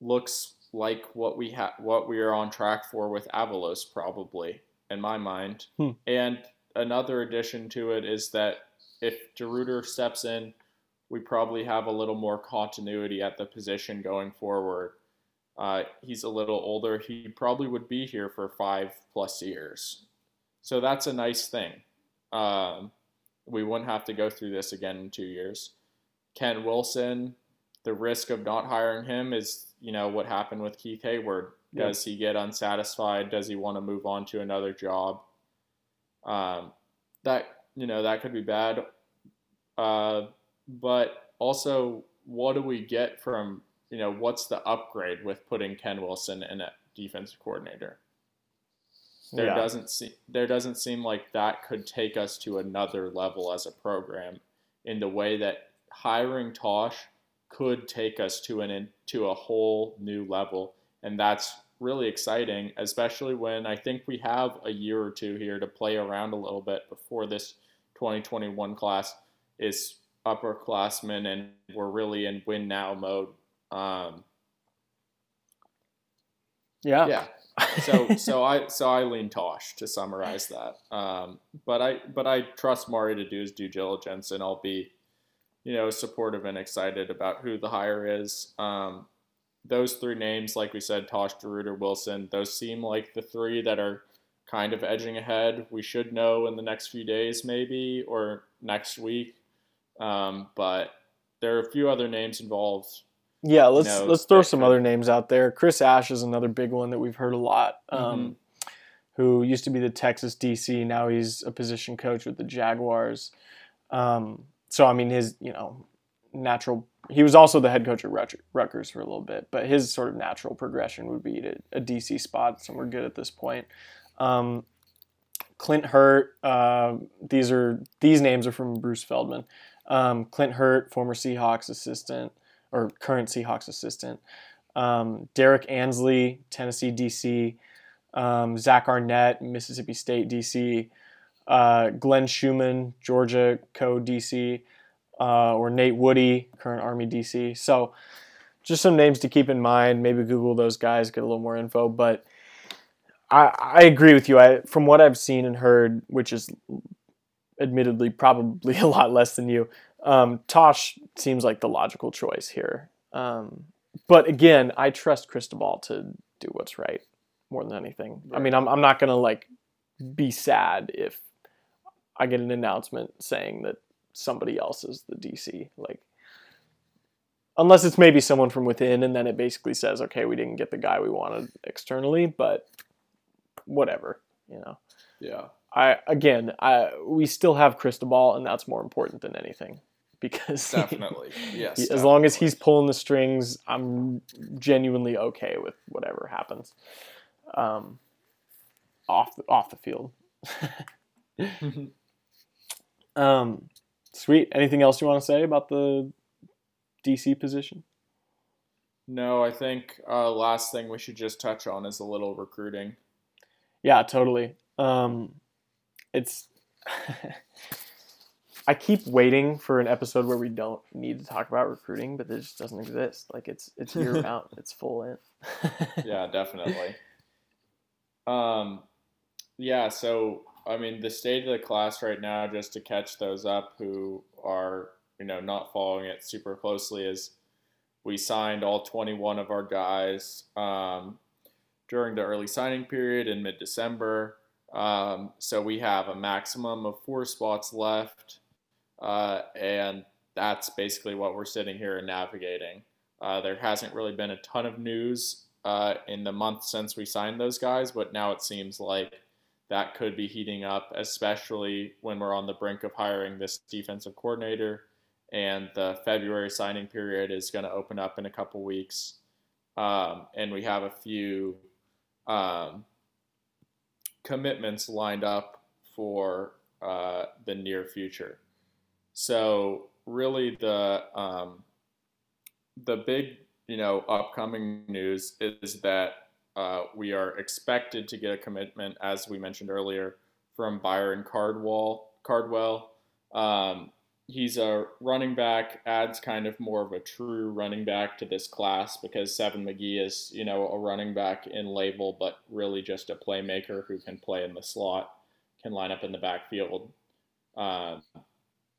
looks like what we have, what we are on track for with Avalos, probably in my mind. Hmm. And another addition to it is that if DeRuyter steps in, we probably have a little more continuity at the position going forward. Uh, he's a little older. He probably would be here for five plus years. So that's a nice thing. Um, we wouldn't have to go through this again in two years. Ken Wilson, the risk of not hiring him is, you know, what happened with Keith Heyward. Yeah. Does he get unsatisfied? Does he want to move on to another job? Um, that you know that could be bad. Uh, but also, what do we get from you know what's the upgrade with putting Ken Wilson in a defensive coordinator? There Yeah. doesn't seem there doesn't seem like that could take us to another level as a program in the way that hiring Tosh could take us to an into a whole new level, and that's really exciting, especially when I think we have a year or two here to play around a little bit before this 2021 class is upperclassmen and we're really in win now mode. Um, Yeah. yeah. So so I so I lean Tosh to summarize that. Um, but I but I trust Mari to do his due diligence, and I'll be, you know, supportive and excited about who the hire is. Um, those three names, like we said, Tosh, DeRuyter, Wilson, those seem like the three that are kind of edging ahead. We should know in the next few days, maybe, or next week. Um, but there are a few other names involved. Yeah, let's No, let's throw some other names out there. Chris Ash is another big one that we've heard a lot. Um, Who used to be the Texas DC, now he's a position coach with the Jaguars. Um, so I mean, his you know natural. He was also the head coach at Rutgers for a little bit, but his sort of natural progression would be to a DC spot, so we're good at this point. Um, Clint Hurt. Uh, these are these names are from Bruce Feldman. Um, Clint Hurt, former Seahawks assistant or current Seahawks assistant. Um, Derrick Ansley, Tennessee DC. Um, Zach Arnett, Mississippi State DC. Uh, Glenn Schumann, Georgia Co DC. Uh, or Nate Woody, current Army DC. So just some names to keep in mind. Maybe Google those guys, get a little more info. But I, I agree with you. I, from what I've seen and heard, which is admittedly probably a lot less than you, um, Tosh seems like the logical choice here. Um, but again, I trust Cristobal to do what's right more than anything. I mean, I'm, I'm not going to like be sad if I get an announcement saying that somebody else is the DC. Like, unless it's maybe someone from within, and then it basically says, okay, we didn't get the guy we wanted externally, but whatever, you know. Yeah. I again, I we still have Cristobal, and that's more important than anything because Definitely. Yes. as long as he's pulling the strings, I'm genuinely okay with whatever happens. Um, off the, off the field. um, sweet. Anything else you want to say about the DC position? No, I think uh, last thing we should just touch on is a little recruiting. Yeah, totally. Um, it's I keep waiting for an episode where we don't need to talk about recruiting, but it just doesn't exist. Like it's it's year round. It's full in. yeah, definitely. Um, yeah. So I mean, the state of the class right now, just to catch those up who are you know not following it super closely, is we signed all 21 of our guys um, during the early signing period in mid December. Um, so we have a maximum of four spots left, uh, and that's basically what we're sitting here and navigating. Uh, there hasn't really been a ton of news uh, in the month since we signed those guys, but now it seems like that could be heating up, especially when we're on the brink of hiring this defensive coordinator. And the February signing period is going to open up in a couple weeks. Um, and we have a few um, commitments lined up for uh, the near future. So really, the um, the big you know upcoming news is that uh, we are expected to get a commitment, as we mentioned earlier, from Byron Cardwell. Cardwell. Um, he's a running back, adds kind of more of a true running back to this class because Seven McGee is, you know, a running back in label, but really just a playmaker who can play in the slot, can line up in the backfield. Uh,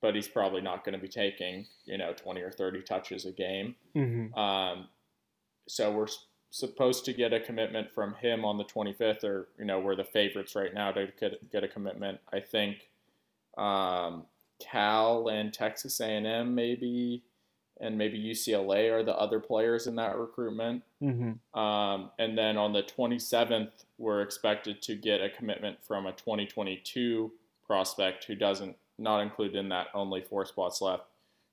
but he's probably not going to be taking, you know, 20 or 30 touches a game. Mm-hmm. Um, so we're supposed to get a commitment from him on the 25th, or you know, we're the favorites right now to get, get a commitment. I think um, Cal and Texas A&M maybe, and maybe UCLA are the other players in that recruitment. Mm-hmm. Um, and then on the 27th, we're expected to get a commitment from a 2022 prospect who doesn't not included in that only four spots left.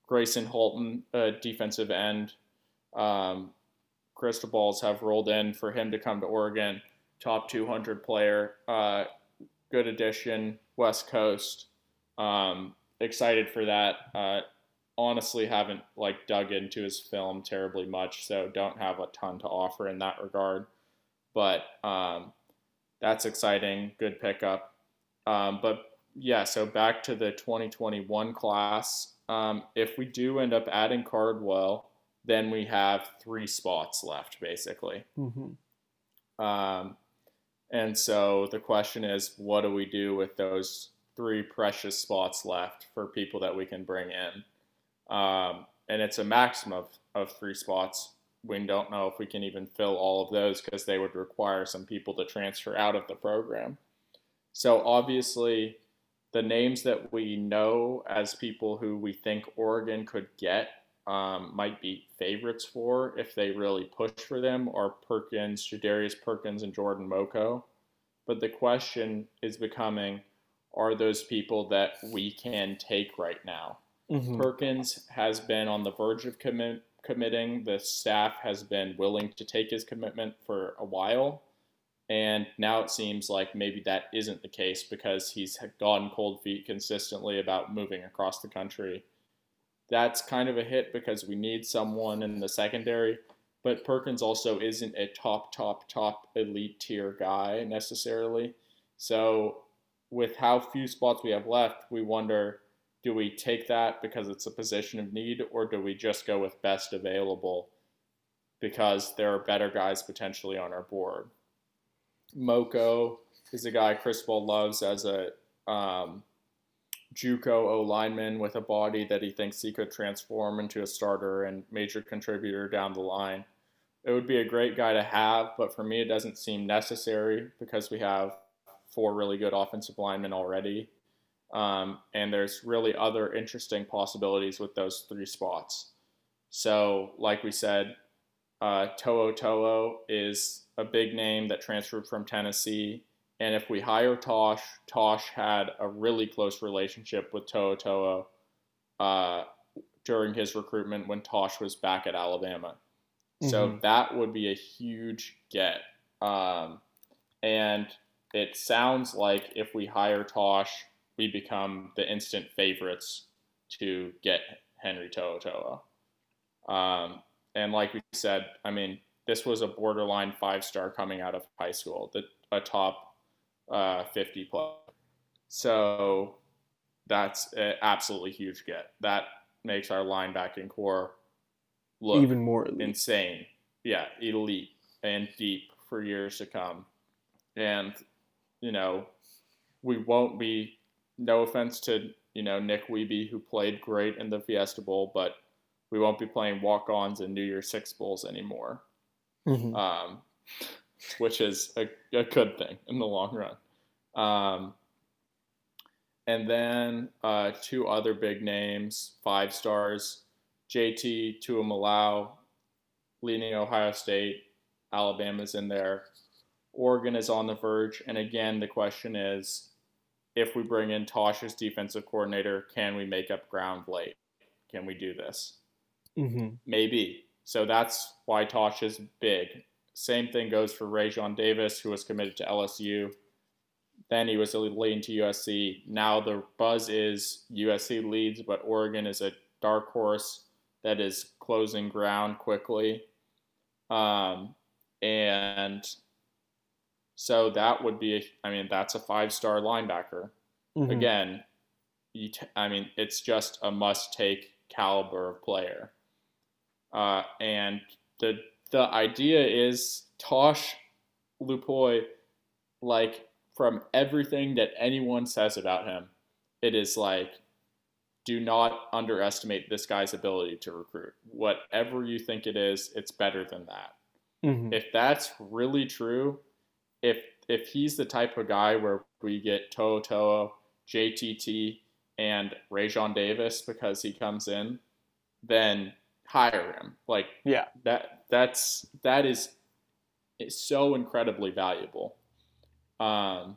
Grayson Halton, a defensive end. Um, crystal balls have rolled in for him to come to Oregon. Top 200 player, uh, good addition, West Coast. Um, excited for that. Uh, honestly, haven't like dug into his film terribly much, so don't have a ton to offer in that regard. But um, that's exciting. Good pickup. Um, but yeah, so back to the 2021 class. Um, if we do end up adding Cardwell, then we have three spots left, basically. Mm-hmm. Um, and so the question is, what do we do with those three precious spots left for people that we can bring in? Um, and it's a maximum of, of three spots. We don't know if we can even fill all of those because they would require some people to transfer out of the program. So obviously, the names that we know as people who we think Oregon could get um, might be favorites for if they really push for them are Perkins, Jadarius Perkins, and Jordan Moko. But the question is becoming are those people that we can take right now? Mm-hmm. Perkins has been on the verge of commit, committing. The staff has been willing to take his commitment for a while. And now it seems like maybe that isn't the case because he's gone cold feet consistently about moving across the country that's kind of a hit because we need someone in the secondary. But Perkins also isn't a top, top, top elite tier guy necessarily. So, with how few spots we have left, we wonder do we take that because it's a position of need, or do we just go with best available because there are better guys potentially on our board? Moko is a guy Cristobal loves as a um, JUCO O lineman with a body that he thinks he could transform into a starter and major contributor down the line. It would be a great guy to have, but for me, it doesn't seem necessary because we have four really good offensive linemen already. Um, and there's really other interesting possibilities with those three spots. So, like we said, uh, To'o To'o is a big name that transferred from Tennessee. And if we hire Tosh, Tosh had a really close relationship with To'o To'o uh, during his recruitment when Tosh was back at Alabama. Mm-hmm. So that would be a huge get. Um, and it sounds like if we hire Tosh, we become the instant favorites to get Henry To'o To'o. Um, and like we said, I mean, this was a borderline five star coming out of high school, the, a top uh, 50 plus. So that's an absolutely huge get. That makes our linebacking corps look Even more elite. insane. Yeah, elite and deep for years to come. And, you know, we won't be, no offense to, you know, Nick Wiebe, who played great in the Fiesta Bowl, but we won't be playing walk ons and New Year's Six Bowls anymore, Mhm. um, which is a, a good thing in the long run. Um, and then uh, two other big names, five stars, JT Tuimoloau, leading Ohio State, Alabama's in there. Oregon is on the verge. And again, the question is if we bring in Tosh's defensive coordinator, can we make up ground late? Can we do this? Mhm. Maybe. So that's why Tosh is big. Same thing goes for Raesjon Davis, who was committed to LSU. Then he was leading to USC. Now the buzz is USC leads, but Oregon is a dark horse that is closing ground quickly. Um, and so that would be, I mean, that's a five star linebacker. Mhm. Again, you t- I mean, it's just a must take caliber of player. Uh, and the the idea is Tosh Lupoi, like from everything that anyone says about him, it is like, do not underestimate this guy's ability to recruit. Whatever you think it is, it's better than that Mhm. if that's really true, if if he's the type of guy where we get Toa Toa, JTT, and Raesjon Davis because he comes in, then hire him. Like Yeah. that that's that is is so incredibly valuable. Um,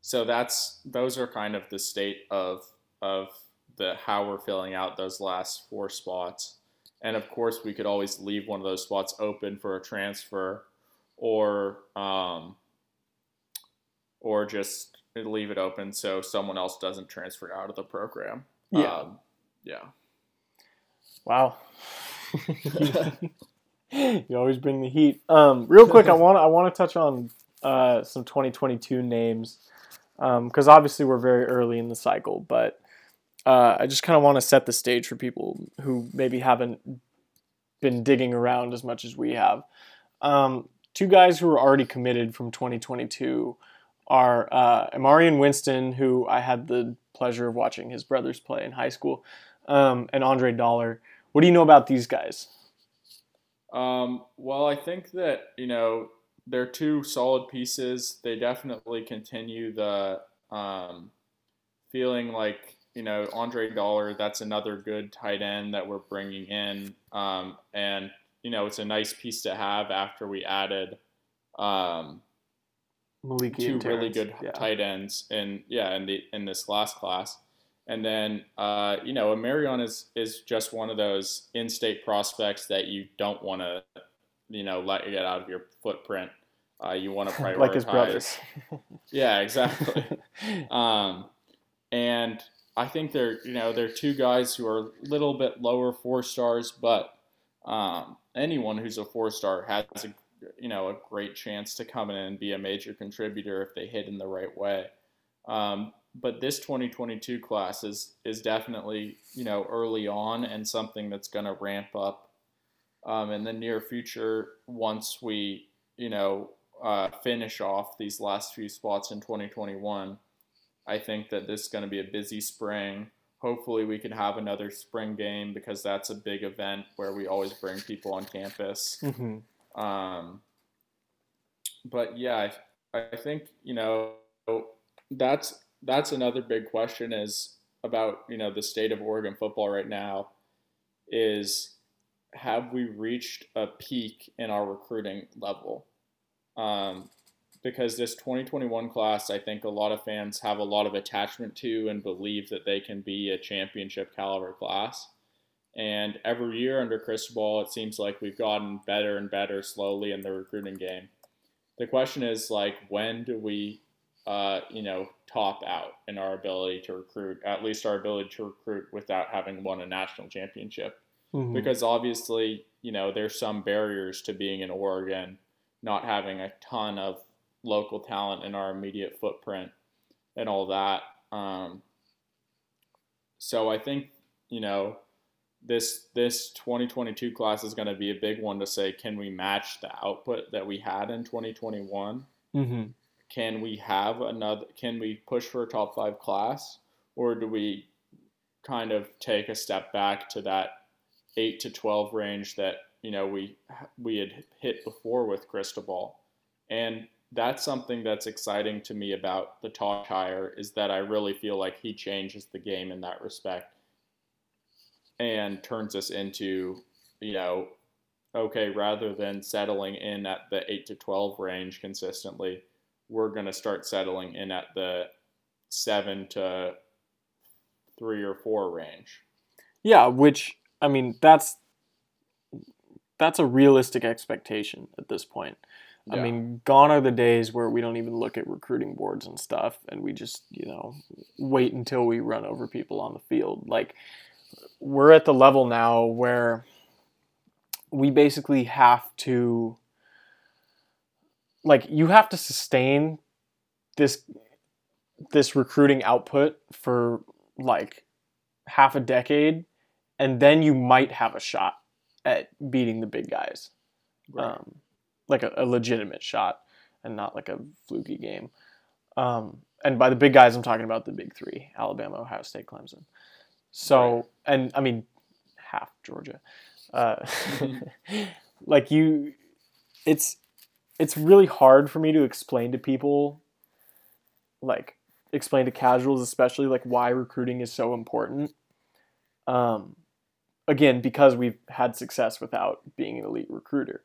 so that's those are kind of the state of of the how we're filling out those last four spots. And of course, we could always leave one of those spots open for a transfer, or um, or just leave it open so someone else doesn't transfer out of the program. Yeah. Um, yeah. Wow. you always bring the heat. Um, real quick, I want I want to touch on uh, some 2022 names because obviously we're very early in the cycle, but uh, I just kind of want to set the stage for people who maybe haven't been digging around as much as we have. Um, two guys who are already committed from 2022 are uh, Amarian Winston, who I had the pleasure of watching his brothers play in high school, um, and Andre Dollar. What do you know about these guys? Um, well, I think that you know they're two solid pieces. They definitely continue the um, feeling like you know Andre Dollar. That's another good tight end that we're bringing in, um, and you know it's a nice piece to have after we added um, two really good Yeah. tight ends in yeah in the in this last class. And then uh, you know, Marion is is just one of those in-state prospects that you don't want to, you know, let get out of your footprint. Uh, you want to prioritize. like his brothers. Yeah, exactly. um, and I think they're you know they're two guys who are a little bit lower four stars, but um, anyone who's a four star has a you know a great chance to come in and be a major contributor if they hit in the right way. Um, but this 2022 class is is definitely you know early on and something that's going to ramp up um, in the near future once we you know uh, finish off these last few spots in 2021. I think that this is going to be a busy spring. Hopefully, we can have another spring game because that's a big event where we always bring people on campus. Mhm. Um, but yeah, I, I think you know that's that's another big question is about you know the state of Oregon football right now is have we reached a peak in our recruiting level? Um, because this 2021 class, I think a lot of fans have a lot of attachment to and believe that they can be a championship caliber class. And every year under Cristobal, it seems like we've gotten better and better slowly in the recruiting game. The question is like, when do we, uh, you know, top out in our ability to recruit? At least our ability to recruit without having won a national championship Mhm. because obviously, you know, there's some barriers to being in Oregon, not having a ton of local talent in our immediate footprint and all that. Um, so I think you know this this 2022 class is going to be a big one to say can we match the output that we had in 2021 Mm-hmm. Can we have another can we push for a top five class? Or do we kind of take a step back to that 8 to 12 range that you know we we had hit before with Cristobal and that's something that's exciting to me about the Tosh hire is that I really feel like he changes the game in that respect and turns us into you know okay rather than settling in at the 8 to 12 range consistently we're going to start settling in at the 7 to 3 or 4 range Yeah, which I mean that's that's a realistic expectation at this point. I mean, gone are the days where we don't even look at recruiting boards and stuff and we just, you know, wait until we run over people on the field. Like we're at the level now where we basically have to like you have to sustain this this recruiting output for like half a decade and then you might have a shot at beating the big guys um, like a, a legitimate shot and not like a fluky game. Um, and by the big guys, I'm talking about the big three: Alabama, Ohio State, Clemson. So, Right. and I mean, half Georgia. Uh, like you, it's it's really hard for me to explain to people, like explain to casuals, especially like why recruiting is so important. Um, again, because we've had success without being an elite recruiter.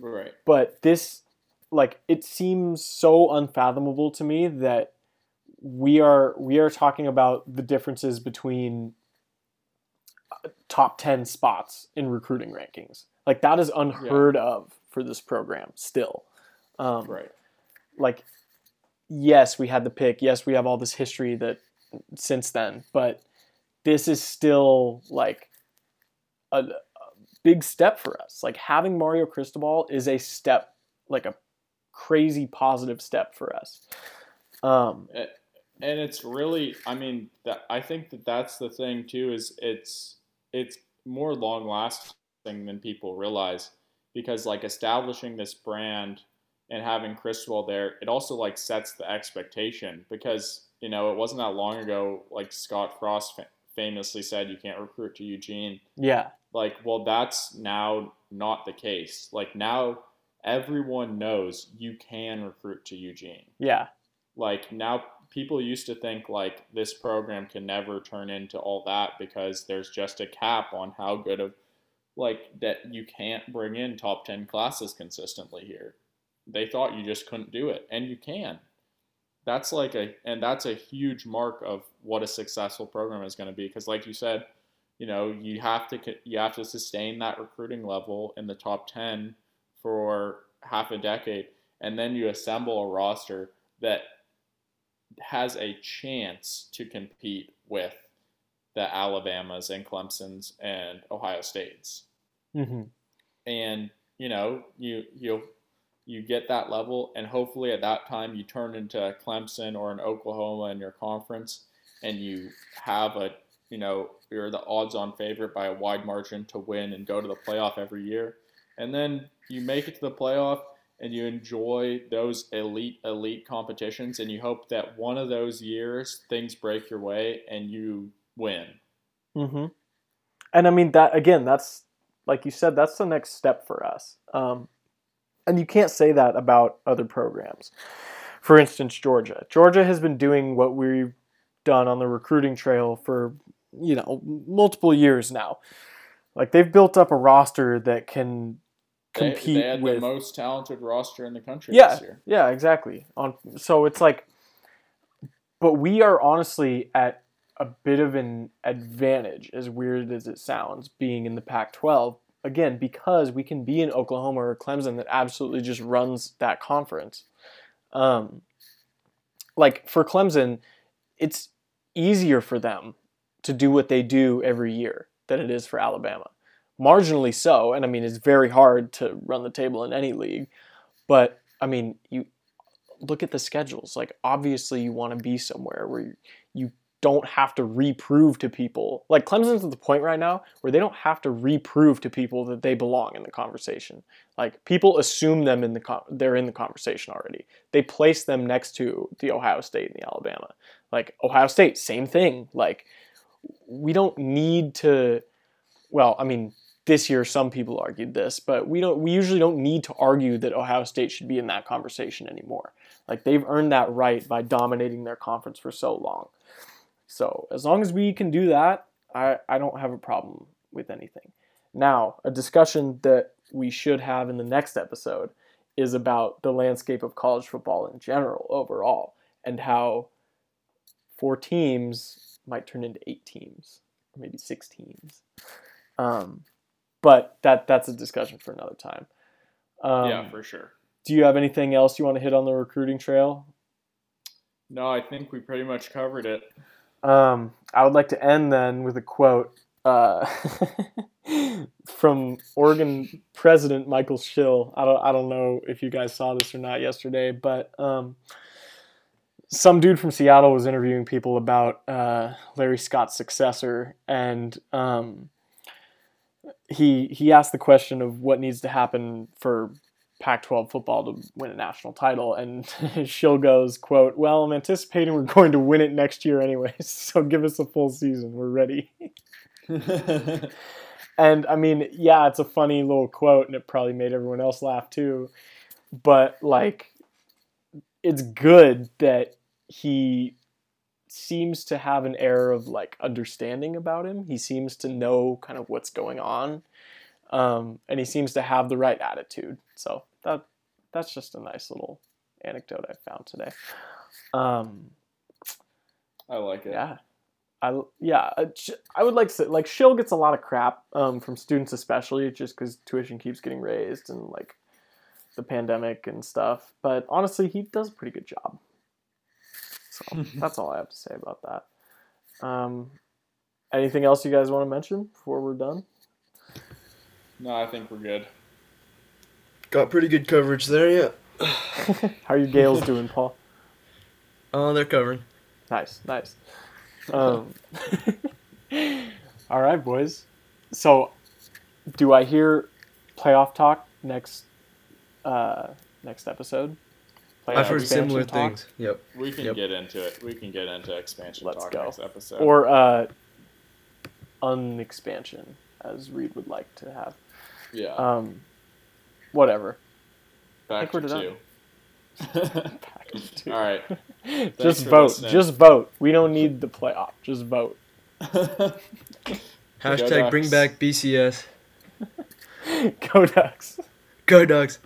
Right. But this like it seems so unfathomable to me that we are we are talking about the differences between uh, top 10 spots in recruiting rankings. Like that is unheard of for this program still. Um, right. like yes we had the pick. Yes we have all this history that since then but this is still like a, a big step for us. Like having mario cristobal is a step like a crazy positive step for us. Um and it's really i mean that i think that that's the thing too is it's it's more long lasting than people realize because like establishing this brand and having cristobal there it also like sets the expectation because you know it wasn't that long ago like scott frost fa- famously said you can't recruit to eugene. Yeah. Like well that's now not the case. Like now everyone knows you can recruit to eugene. Yeah. Like now people used to think like this program can never turn into all that because there's just a cap on how good of like that you can't bring in top 10 classes consistently here they thought you just couldn't do it and you can that's like a and that's a huge mark of what a successful program is going to be because like you said you know you have to you have to sustain that recruiting level in the top 10 for half a decade and then you assemble a roster that has a chance to compete with the Alabamas and Clemson's and Ohio States. Hmm And you know, you you you get that level and hopefully at that time you turn into Clemson or an Oklahoma in your conference and you have a you know, you're the odds on favorite by a wide margin to win and go to the playoff every year. And then you make it to the playoff and you enjoy those elite elite competitions and you hope that one of those years things break your way and you win. hmm And I mean that again. That's like you said. That's the next step for us. Um, and you can't say that about other programs. For instance, Georgia. Georgia has been doing what we've done on the recruiting trail for you know multiple years now. Like they've built up a roster that can They, compete they had with the most talented roster in the country yeah, this year. Yeah, exactly. On so it's like, but we are honestly at a bit of an advantage, as weird as it sounds, being in the Pac-12 again because we can be in Oklahoma or Clemson that absolutely just runs that conference. Um, like for Clemson, it's easier for them to do what they do every year than it is for Alabama. Marginally so, and I mean it's very hard to run the table in any league. But I mean, you look at the schedules. Like obviously, you want to be somewhere where don't have to reprove to people. Like Clemson's at the point right now where they don't have to reprove to people that they belong in the conversation. Like people assume them in the con- they're in the conversation already. They place them next to the Ohio State and the Alabama. Like Ohio State, same thing. Like we don't need to well, I mean, this year some people argued this, but we don't we usually don't need to argue that Ohio State should be in that conversation anymore. Like they've earned that right by dominating their conference for so long. So as long as we can do that, I, I don't have a problem with anything. Now, a discussion that we should have in the next episode is about the landscape of college football in general, overall, and how four teams might turn into eight teams, or maybe six teams. Um, but that that's a discussion for another time. Um, yeah, for sure. Do you have anything else you want to hit on the recruiting trail? No, I think we pretty much covered it. Um, I would like to end then with a quote uh, from Oregon President Michael Schill. I don't, I don't know if you guys saw this or not yesterday, but um, some dude from Seattle was interviewing people about uh, Larry Scott's successor, and um, he he asked the question of what needs to happen for Pac-12 football to win a national title, and Schill goes, "quote Well, I'm anticipating we're going to win it next year anyways, so give us a full season. We're ready." and I mean, yeah, it's a funny little quote, and it probably made everyone else laugh too. But like, it's good that he seems to have an air of like understanding about him. He seems to know kind of what's going on, um, and he seems to have the right attitude. So that that's just a nice little anecdote I found today. Um, I like it. yeah, I yeah uh, I would like to say, like Schill gets a lot of crap um, from students especially just because tuition keeps getting raised and like the pandemic and stuff. But honestly, he does a pretty good job. So that's all I have to say about that. Um, anything else you guys want to mention before we're done? No, I think we're good. Got pretty good coverage there, yeah. How are your Gales doing, Paul? Oh, they're covering. Nice, nice. Um, all right, boys. So, do I hear playoff talk next uh, next episode? Playoff I've heard similar talk? things. Yep. We can Yep. get into it. We can get into expansion Let's talk go. next episode. or uh, unexpansion, as Reed would like to have. yeah, Um, whatever. back think to we're two. All right. just vote. listening. Just vote. We don't need the playoff. Just vote. Hashtag bring back BCS. Go Ducks. Go Ducks.